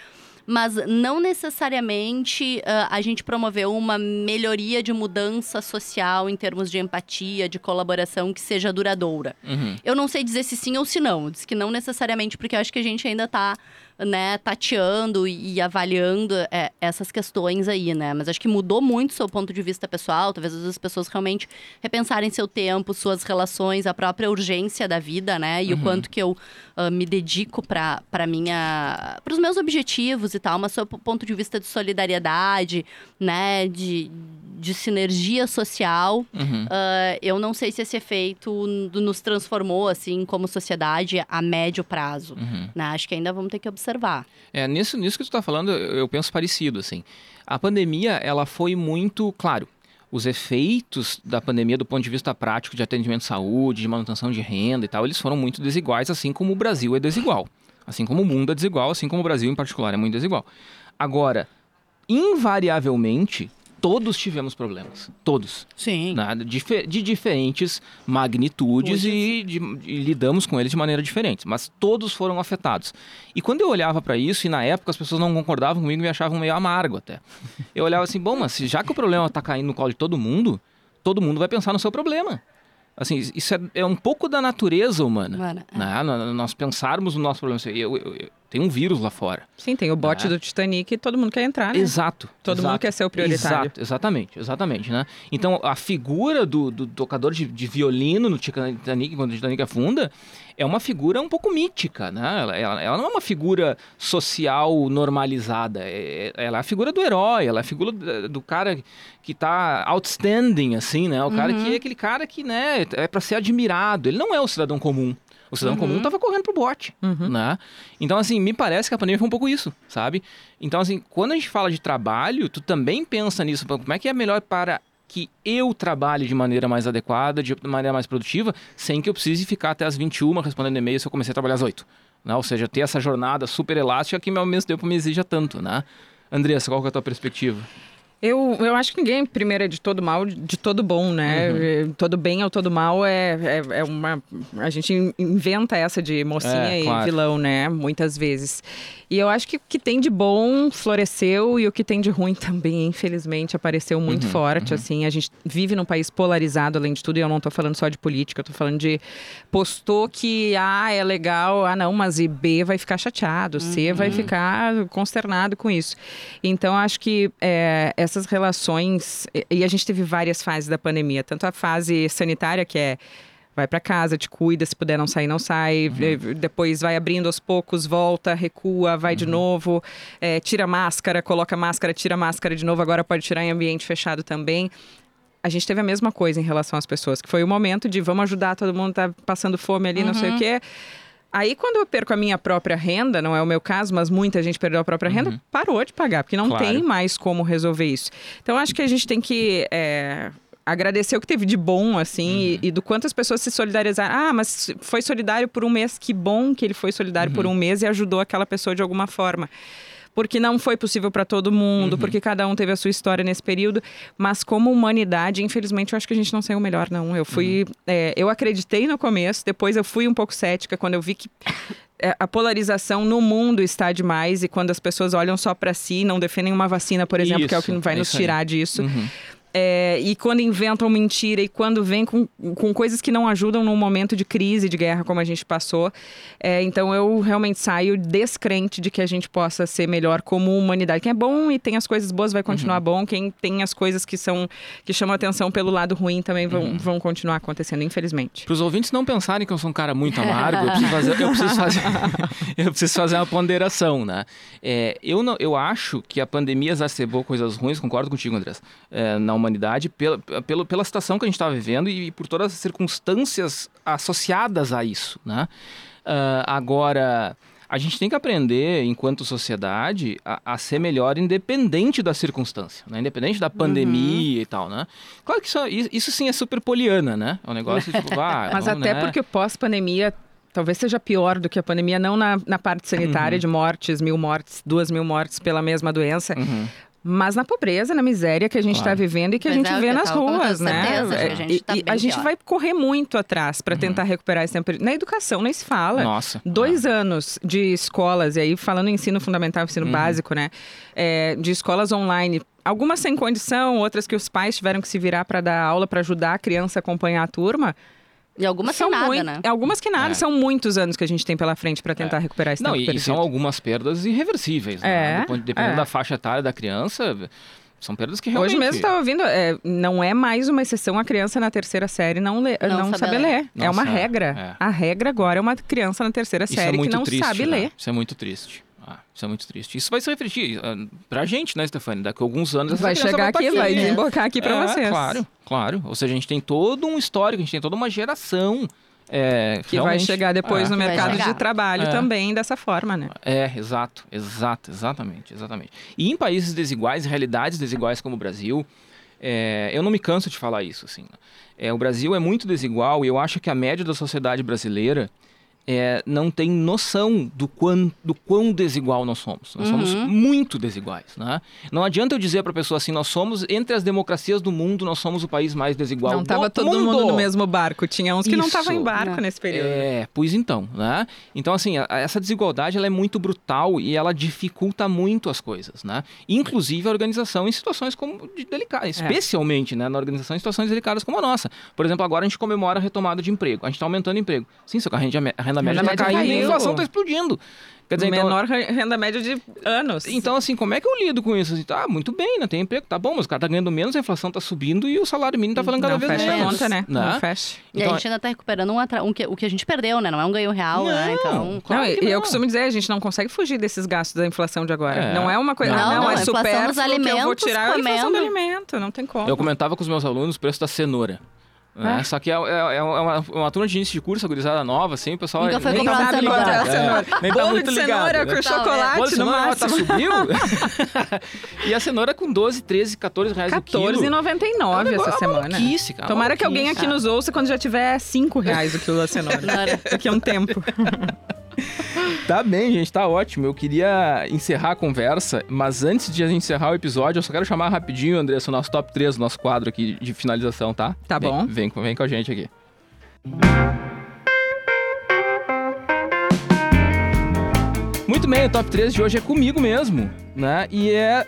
mas não necessariamente uh, a gente promoveu uma melhoria de mudança social em termos de empatia, de colaboração que seja duradoura. Uhum. Eu não sei dizer se sim ou se não, diz que não necessariamente, porque eu acho que a gente ainda está né, tateando e avaliando é, essas questões aí, né? Mas acho que mudou muito o seu ponto de vista pessoal. Talvez as pessoas realmente repensarem seu tempo, suas relações, a própria urgência da vida, né? E uhum. o quanto que eu uh, me dedico para para minha para os meus objetivos e tal, mas seu ponto de vista de solidariedade, né? De de sinergia social. Uhum. Uh, eu não sei se esse efeito nos transformou, assim, como sociedade a médio prazo. Uhum. Né? Acho que ainda vamos ter que observar. É, nisso, nisso que tu está falando, eu penso parecido, assim. A pandemia, ela foi muito, claro, os efeitos da pandemia do ponto de vista prático de atendimento à saúde, de manutenção de renda e tal, eles foram muito desiguais, assim como o Brasil é desigual. Assim como o mundo é desigual, assim como o Brasil em particular é muito desigual. Agora, invariavelmente, todos tivemos problemas. Todos. Sim. Né? De, de diferentes magnitudes e, de, e, lidamos com eles de maneira diferente. Mas todos foram afetados. E quando eu olhava para isso, e na época as pessoas não concordavam comigo e me achavam meio amargo até. Eu olhava assim, bom, mas já que o problema está caindo no colo de todo mundo, todo mundo vai pensar no seu problema. Assim, isso é, é um pouco da natureza humana. Mano, é. né? Nós pensarmos no nosso problema. Eu, eu, eu, tem um vírus lá fora. Sim, tem o bote né? do Titanic e todo mundo quer entrar, né? Exato. Todo exato, mundo quer ser o prioritário. Exato, exatamente, exatamente, né? Então, a figura do, do tocador de, de, violino no Titanic, quando o Titanic afunda, é uma figura um pouco mítica, né? Ela, ela, ela não é uma figura social normalizada. É, é ela é a figura do herói, ela é a figura do, do cara que está outstanding, assim, né? O cara uhum. que é aquele cara que, né, é para ser admirado. Ele não é o cidadão comum. O cidadão uhum. comum estava correndo pro bote, uhum. né? Então, assim, me parece que a pandemia foi um pouco isso, sabe? Então, assim, quando a gente fala de trabalho, tu também pensa nisso. Como é que é melhor para que eu trabalhe de maneira mais adequada, de maneira mais produtiva, sem que eu precise ficar até as 21 respondendo e-mail se eu comecei a trabalhar às 8. Né? Ou seja, ter essa jornada super elástica que ao mesmo tempo me exija tanto, né? Andressa, qual é a tua perspectiva? Eu, eu acho que ninguém, primeiro, é de todo mal, de todo bom, né? Uhum. Todo bem ou todo mal é, é, é, uma. A gente inventa essa de mocinha é, e claro. vilão, né? Muitas vezes. E eu acho que o que tem de bom floresceu e o que tem de ruim *laughs* também, infelizmente, apareceu muito uhum, forte. Uhum. Assim, a gente vive num país polarizado, além de tudo, e eu não estou falando só de política, eu tô falando de postou que A é legal, ah, não, mas e B vai ficar chateado, C vai uhum. ficar consternado com isso. Então, acho que é, essas relações. E a gente teve várias fases da pandemia, tanto a fase sanitária, que é vai para casa, te cuida, se puder não sair, não sai. Uhum. Depois vai abrindo aos poucos, volta, recua, vai uhum. de novo, é, tira máscara, coloca máscara, tira máscara de novo. Agora pode tirar em ambiente fechado também. A gente teve a mesma coisa em relação às pessoas, que foi o momento de vamos ajudar, todo mundo tá passando fome ali, uhum. não sei o uhum. quê. Aí, quando eu perco a minha própria renda, não é o meu caso, mas muita gente perdeu a própria renda, uhum. parou de pagar, porque não claro. tem mais como resolver isso. Então, acho que a gente tem que é, agradecer o que teve de bom, assim, uhum. e, e, do quanto as pessoas se solidarizaram. Ah, mas foi solidário por um mês, que bom que ele foi solidário uhum. por um mês e ajudou aquela pessoa de alguma forma. Porque não foi possível para todo mundo, Uhum. porque cada um teve a sua história nesse período. Mas como humanidade, infelizmente, eu acho que a gente não saiu melhor, não. Eu fui. Uhum. é, eu acreditei no começo, depois eu fui um pouco cética quando eu vi que. é, A polarização no mundo está demais e quando as pessoas olham só para si, não defendem uma vacina, por exemplo, que é o que Isso, vai é nos isso tirar disso. Uhum. É, e quando inventam mentira e quando vem com, com coisas que não ajudam num momento de crise, de guerra como a gente passou. É, então eu realmente saio descrente de que a gente possa ser melhor como humanidade. Quem é bom e tem as coisas boas vai continuar bom. Quem tem as coisas que são que chamam atenção pelo lado ruim também vão, vão continuar acontecendo, infelizmente. Para os ouvintes não pensarem que eu sou um cara muito amargo, eu preciso fazer, eu preciso fazer, *laughs* eu preciso fazer uma ponderação, né? É, eu, não, eu acho que a pandemia exacerbou coisas ruins, concordo contigo, Andrés, na humanidade, pela, pela, pela situação que a gente está vivendo e, por todas as circunstâncias associadas a isso, né? Ah, agora, a gente tem que aprender, enquanto sociedade, a, a ser melhor independente da circunstância, né? Independente da pandemia e tal, né? Claro que isso, isso sim é super poliana, né? É um negócio tipo, *laughs* ah, Mas vamos, até né? porque pós-pandemia talvez seja pior do que a pandemia, não na, na parte sanitária de mortes, mil mortes, duas mil mortes pela mesma doença. Uhum. Mas na pobreza, na miséria que a gente está Claro. vivendo e que a Pois gente é, vê nas com ruas, né? certeza, que a gente E- tá e bem a gente vai correr muito atrás para tentar recuperar esse tempo. Na educação nem se fala. Nossa. Dois anos de escolas, e aí falando em ensino fundamental, ensino Uhum. básico, né? É, de escolas online. Algumas sem condição, outras que os pais tiveram que se virar para dar aula, para ajudar a criança a acompanhar a turma. E algumas são sem nada, mui- né? Algumas que nada, É. são muitos anos que a gente tem pela frente para tentar recuperar esse Não, tempo e, e perdido. são algumas perdas irreversíveis, né? É, Depois- Dependendo é. da faixa etária da criança, são perdas que realmente... Hoje mesmo estava ouvindo, é, não é mais uma exceção a criança na terceira série não, lê, Não não, saber ler. ler. é uma Nossa, regra. é. A regra agora é uma criança na terceira Isso é série que muito não triste, sabe né? ler. Isso é muito triste. Ah, isso é muito triste. Isso vai se refletir uh, pra gente, né, Stefani? Daqui a alguns anos essa Vai chegar tá aqui, vai né? desembocar aqui para É, vocês. Claro, claro. Ou seja, a gente tem todo um histórico, a gente tem toda uma geração é, Que vai chegar depois é. no Vai mercado de trabalho É. também dessa forma, né? É, exato, exato, exatamente, exatamente. E em países desiguais, em realidades desiguais como o Brasil, é, eu não me canso de falar isso, assim. É, o Brasil é muito desigual e eu acho que a média da sociedade brasileira é, não tem noção do quão, do quão desigual nós somos. Nós somos Uhum. muito desiguais, né? Não adianta eu dizer para a pessoa assim, nós somos, entre as democracias do mundo, nós somos o país mais desigual não do tava todo mundo. mundo no mesmo barco. Tinha uns que não estavam em Isso. barco Não. nesse período. É, pois então, né? Então, assim, a- a- essa desigualdade ela é muito brutal e ela dificulta muito as coisas, né? Inclusive a organização em situações como de delicadas, É. especialmente, né, na organização em situações delicadas como a nossa. Por exemplo, agora a gente comemora a retomada de emprego, a gente está aumentando o emprego. Sim, só que a renda, a renda média está caindo e a inflação está explodindo. Quer dizer, então, Menor re- renda média de anos. então, assim, como é que eu lido com isso? Assim, tá, muito bem, né? Tem emprego, tá bom, mas o cara tá ganhando menos, a inflação tá subindo e o salário mínimo tá falando cada não vez fecha menos. a conta, né? Não fecha. E a gente ainda tá recuperando um atra- um que, o que a gente perdeu, né? Não é um ganho real, né? Não. Então. Claro não, e- eu não. costumo dizer, a gente não consegue fugir desses gastos da inflação de agora. É. Não é uma coisa, Não, não, não, é que eu vou alimentos, tirar a inflação do comendo. alimento, não tem como. Eu comentava com os meus alunos o preço da cenoura. Né? Só que é, é- é uma, uma turma de início de curso, a gurizada nova, assim, o pessoal Nunca foi nem tá muito ligado. Quanto é a cenoura? É, nem tá Bolo muito de ligado. cenoura né? com Tá, chocolate Bolo de no cenoura tá máximo. subiu. *laughs* e a cenoura com 12, 13, 14 reais o quilo. 14,99 É um essa semana. maluquice, cara, Tomara que alguém aqui nos ouça quando já tiver 5 reais o quilo da cenoura. *laughs* Daqui a um tempo. *laughs* Tá bem, gente, tá ótimo. Eu queria encerrar a conversa, mas antes de a gente encerrar o episódio, eu só quero chamar rapidinho, Andressa, o nosso top 3, o nosso quadro aqui de finalização, tá? Tá Vem- bom. Vem, com- vem com a gente aqui. Muito bem, o top 3 de hoje é comigo mesmo, né? E é.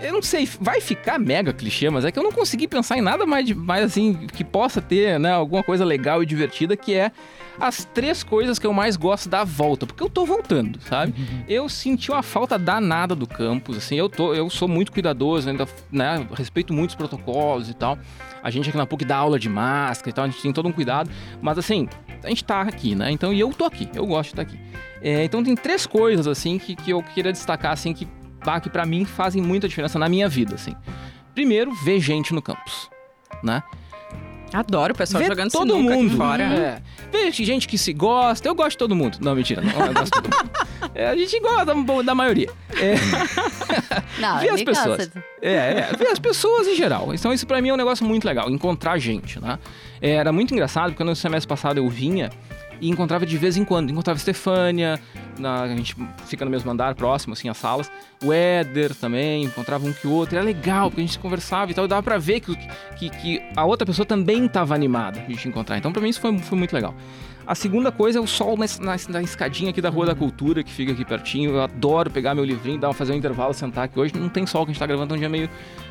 Eu não sei, vai ficar mega clichê, mas é que eu não consegui pensar em nada mais, de- mais assim que possa ter, né? Alguma coisa legal e divertida, que é as três coisas que eu mais gosto da volta, porque eu tô voltando, sabe? Eu senti uma falta danada do campus, assim, eu, tô, eu sou muito cuidadoso, ainda, né? Respeito muitos protocolos e tal. A gente aqui na PUC dá aula de máscara e tal, a gente tem todo um cuidado, mas assim, a gente tá aqui, né? Então, e eu tô aqui, eu gosto de estar aqui. É, então tem três coisas, assim, que, que eu queria destacar, assim, que, bah, que para mim fazem muita diferença na minha vida, assim. Primeiro, ver gente no campus, né? Adoro o pessoal Ver jogando todo mundo. fora. É. Ver gente que se gosta. Eu gosto de todo mundo. Não, mentira. Não, eu gosto de todo mundo. É, a gente gosta da, da maioria. É, *laughs* Não, Ver as gosta pessoas. é, é, ver as pessoas em geral. Então isso pra mim é um negócio muito legal. Encontrar gente, né? É, Era muito engraçado porque no semestre passado eu vinha e encontrava de vez em quando. Encontrava Estefânia, na- a gente fica no mesmo andar, próximo, assim, as salas. O Éder também, encontrava um que o outro. Era legal, porque a gente conversava e tal. E dava pra ver que, que, que a outra pessoa também tava animada de gente encontrar. Então, pra mim, isso foi, foi muito legal. A segunda coisa é o sol na, na, na escadinha aqui da Rua da Cultura, que fica aqui pertinho. Eu adoro pegar meu livrinho, dar, fazer um intervalo, sentar aqui. Hoje não tem sol, que a gente tá gravando, é um dia meio,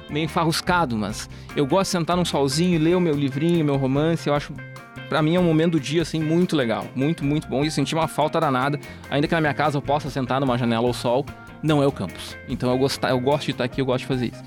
meio enfarruscado, mas eu gosto de sentar num solzinho, ler o meu livrinho, meu romance. Eu acho, pra mim, é um momento do dia, assim, muito legal. Muito, muito bom. E senti uma falta danada. Ainda que na minha casa eu possa sentar numa janela ao sol, não é o campus. Então eu, gostar, eu gosto de estar aqui, eu gosto de fazer isso.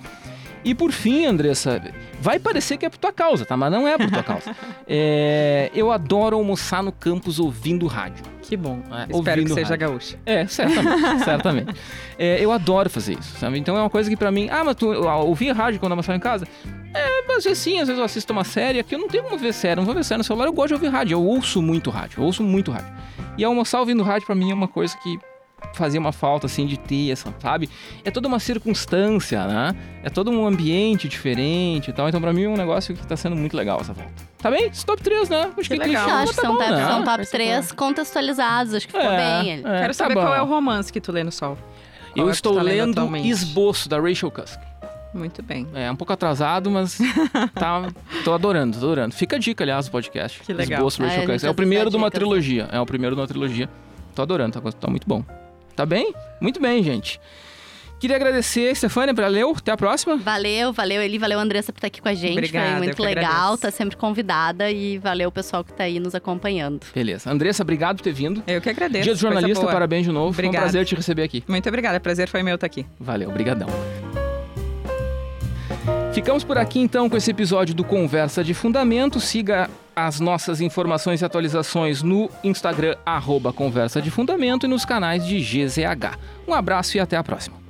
E por fim, Andressa, vai parecer que é por tua causa, tá? Mas não é por tua causa. *laughs* É, eu adoro almoçar no campus ouvindo rádio. Que bom. É, Espero que seja rádio. gaúcha. É, certamente, *laughs* certamente. É, eu adoro fazer isso, sabe? Então é uma coisa que pra mim... Ah, mas tu eu, ouvir rádio quando eu almoçar em casa? É, às vezes sim, às vezes eu assisto uma série aqui, eu não tenho como ver série, não vou ver série no celular, eu gosto de ouvir rádio, eu ouço muito rádio, eu ouço muito rádio. E almoçar ouvindo rádio pra mim é uma coisa que fazia uma falta, assim, de ter essa, sabe? É toda uma circunstância, né? É todo um ambiente diferente e tal, então pra mim é um negócio que tá sendo muito legal essa volta. Tá bem? Esse top 3, né? Acho Que que legal. Clichê, acho que tá são, bom, top, né? são top Vai ser 3 contextualizados, acho que ficou bem. ele. é, Quero tá saber bom. qual é o romance que tu lê no sol. Qual Eu é estou tá lendo atualmente? Esboço, da Rachel Cusk. Muito bem. É um pouco atrasado, mas tá, tô adorando, tô adorando. Fica a dica, aliás, do podcast. Que legal. Esboço, Rachel a Cusk. É o primeiro de uma trilogia. É o primeiro de uma trilogia. Tô adorando, tá, tá muito bom. Tá bem? Muito bem, gente. Queria agradecer, Stefania, pra leu. Até a próxima. Valeu, valeu Eli, valeu Andressa por estar aqui com a gente. Obrigada, Foi muito legal, agradeço. tá sempre convidada e valeu o pessoal que tá aí nos acompanhando. Beleza. Andressa, obrigado por ter vindo. Eu que agradeço. Dia do jornalista, parabéns de novo. Foi um Obrigada. prazer te receber aqui. Muito obrigada. Prazer foi meu estar aqui. Valeu, brigadão. Ficamos por aqui então com esse episódio do Conversa de Fundamento. Siga as nossas informações e atualizações no Instagram arroba Conversa de Fundamento e nos canais de GZH. Um abraço e até a próxima.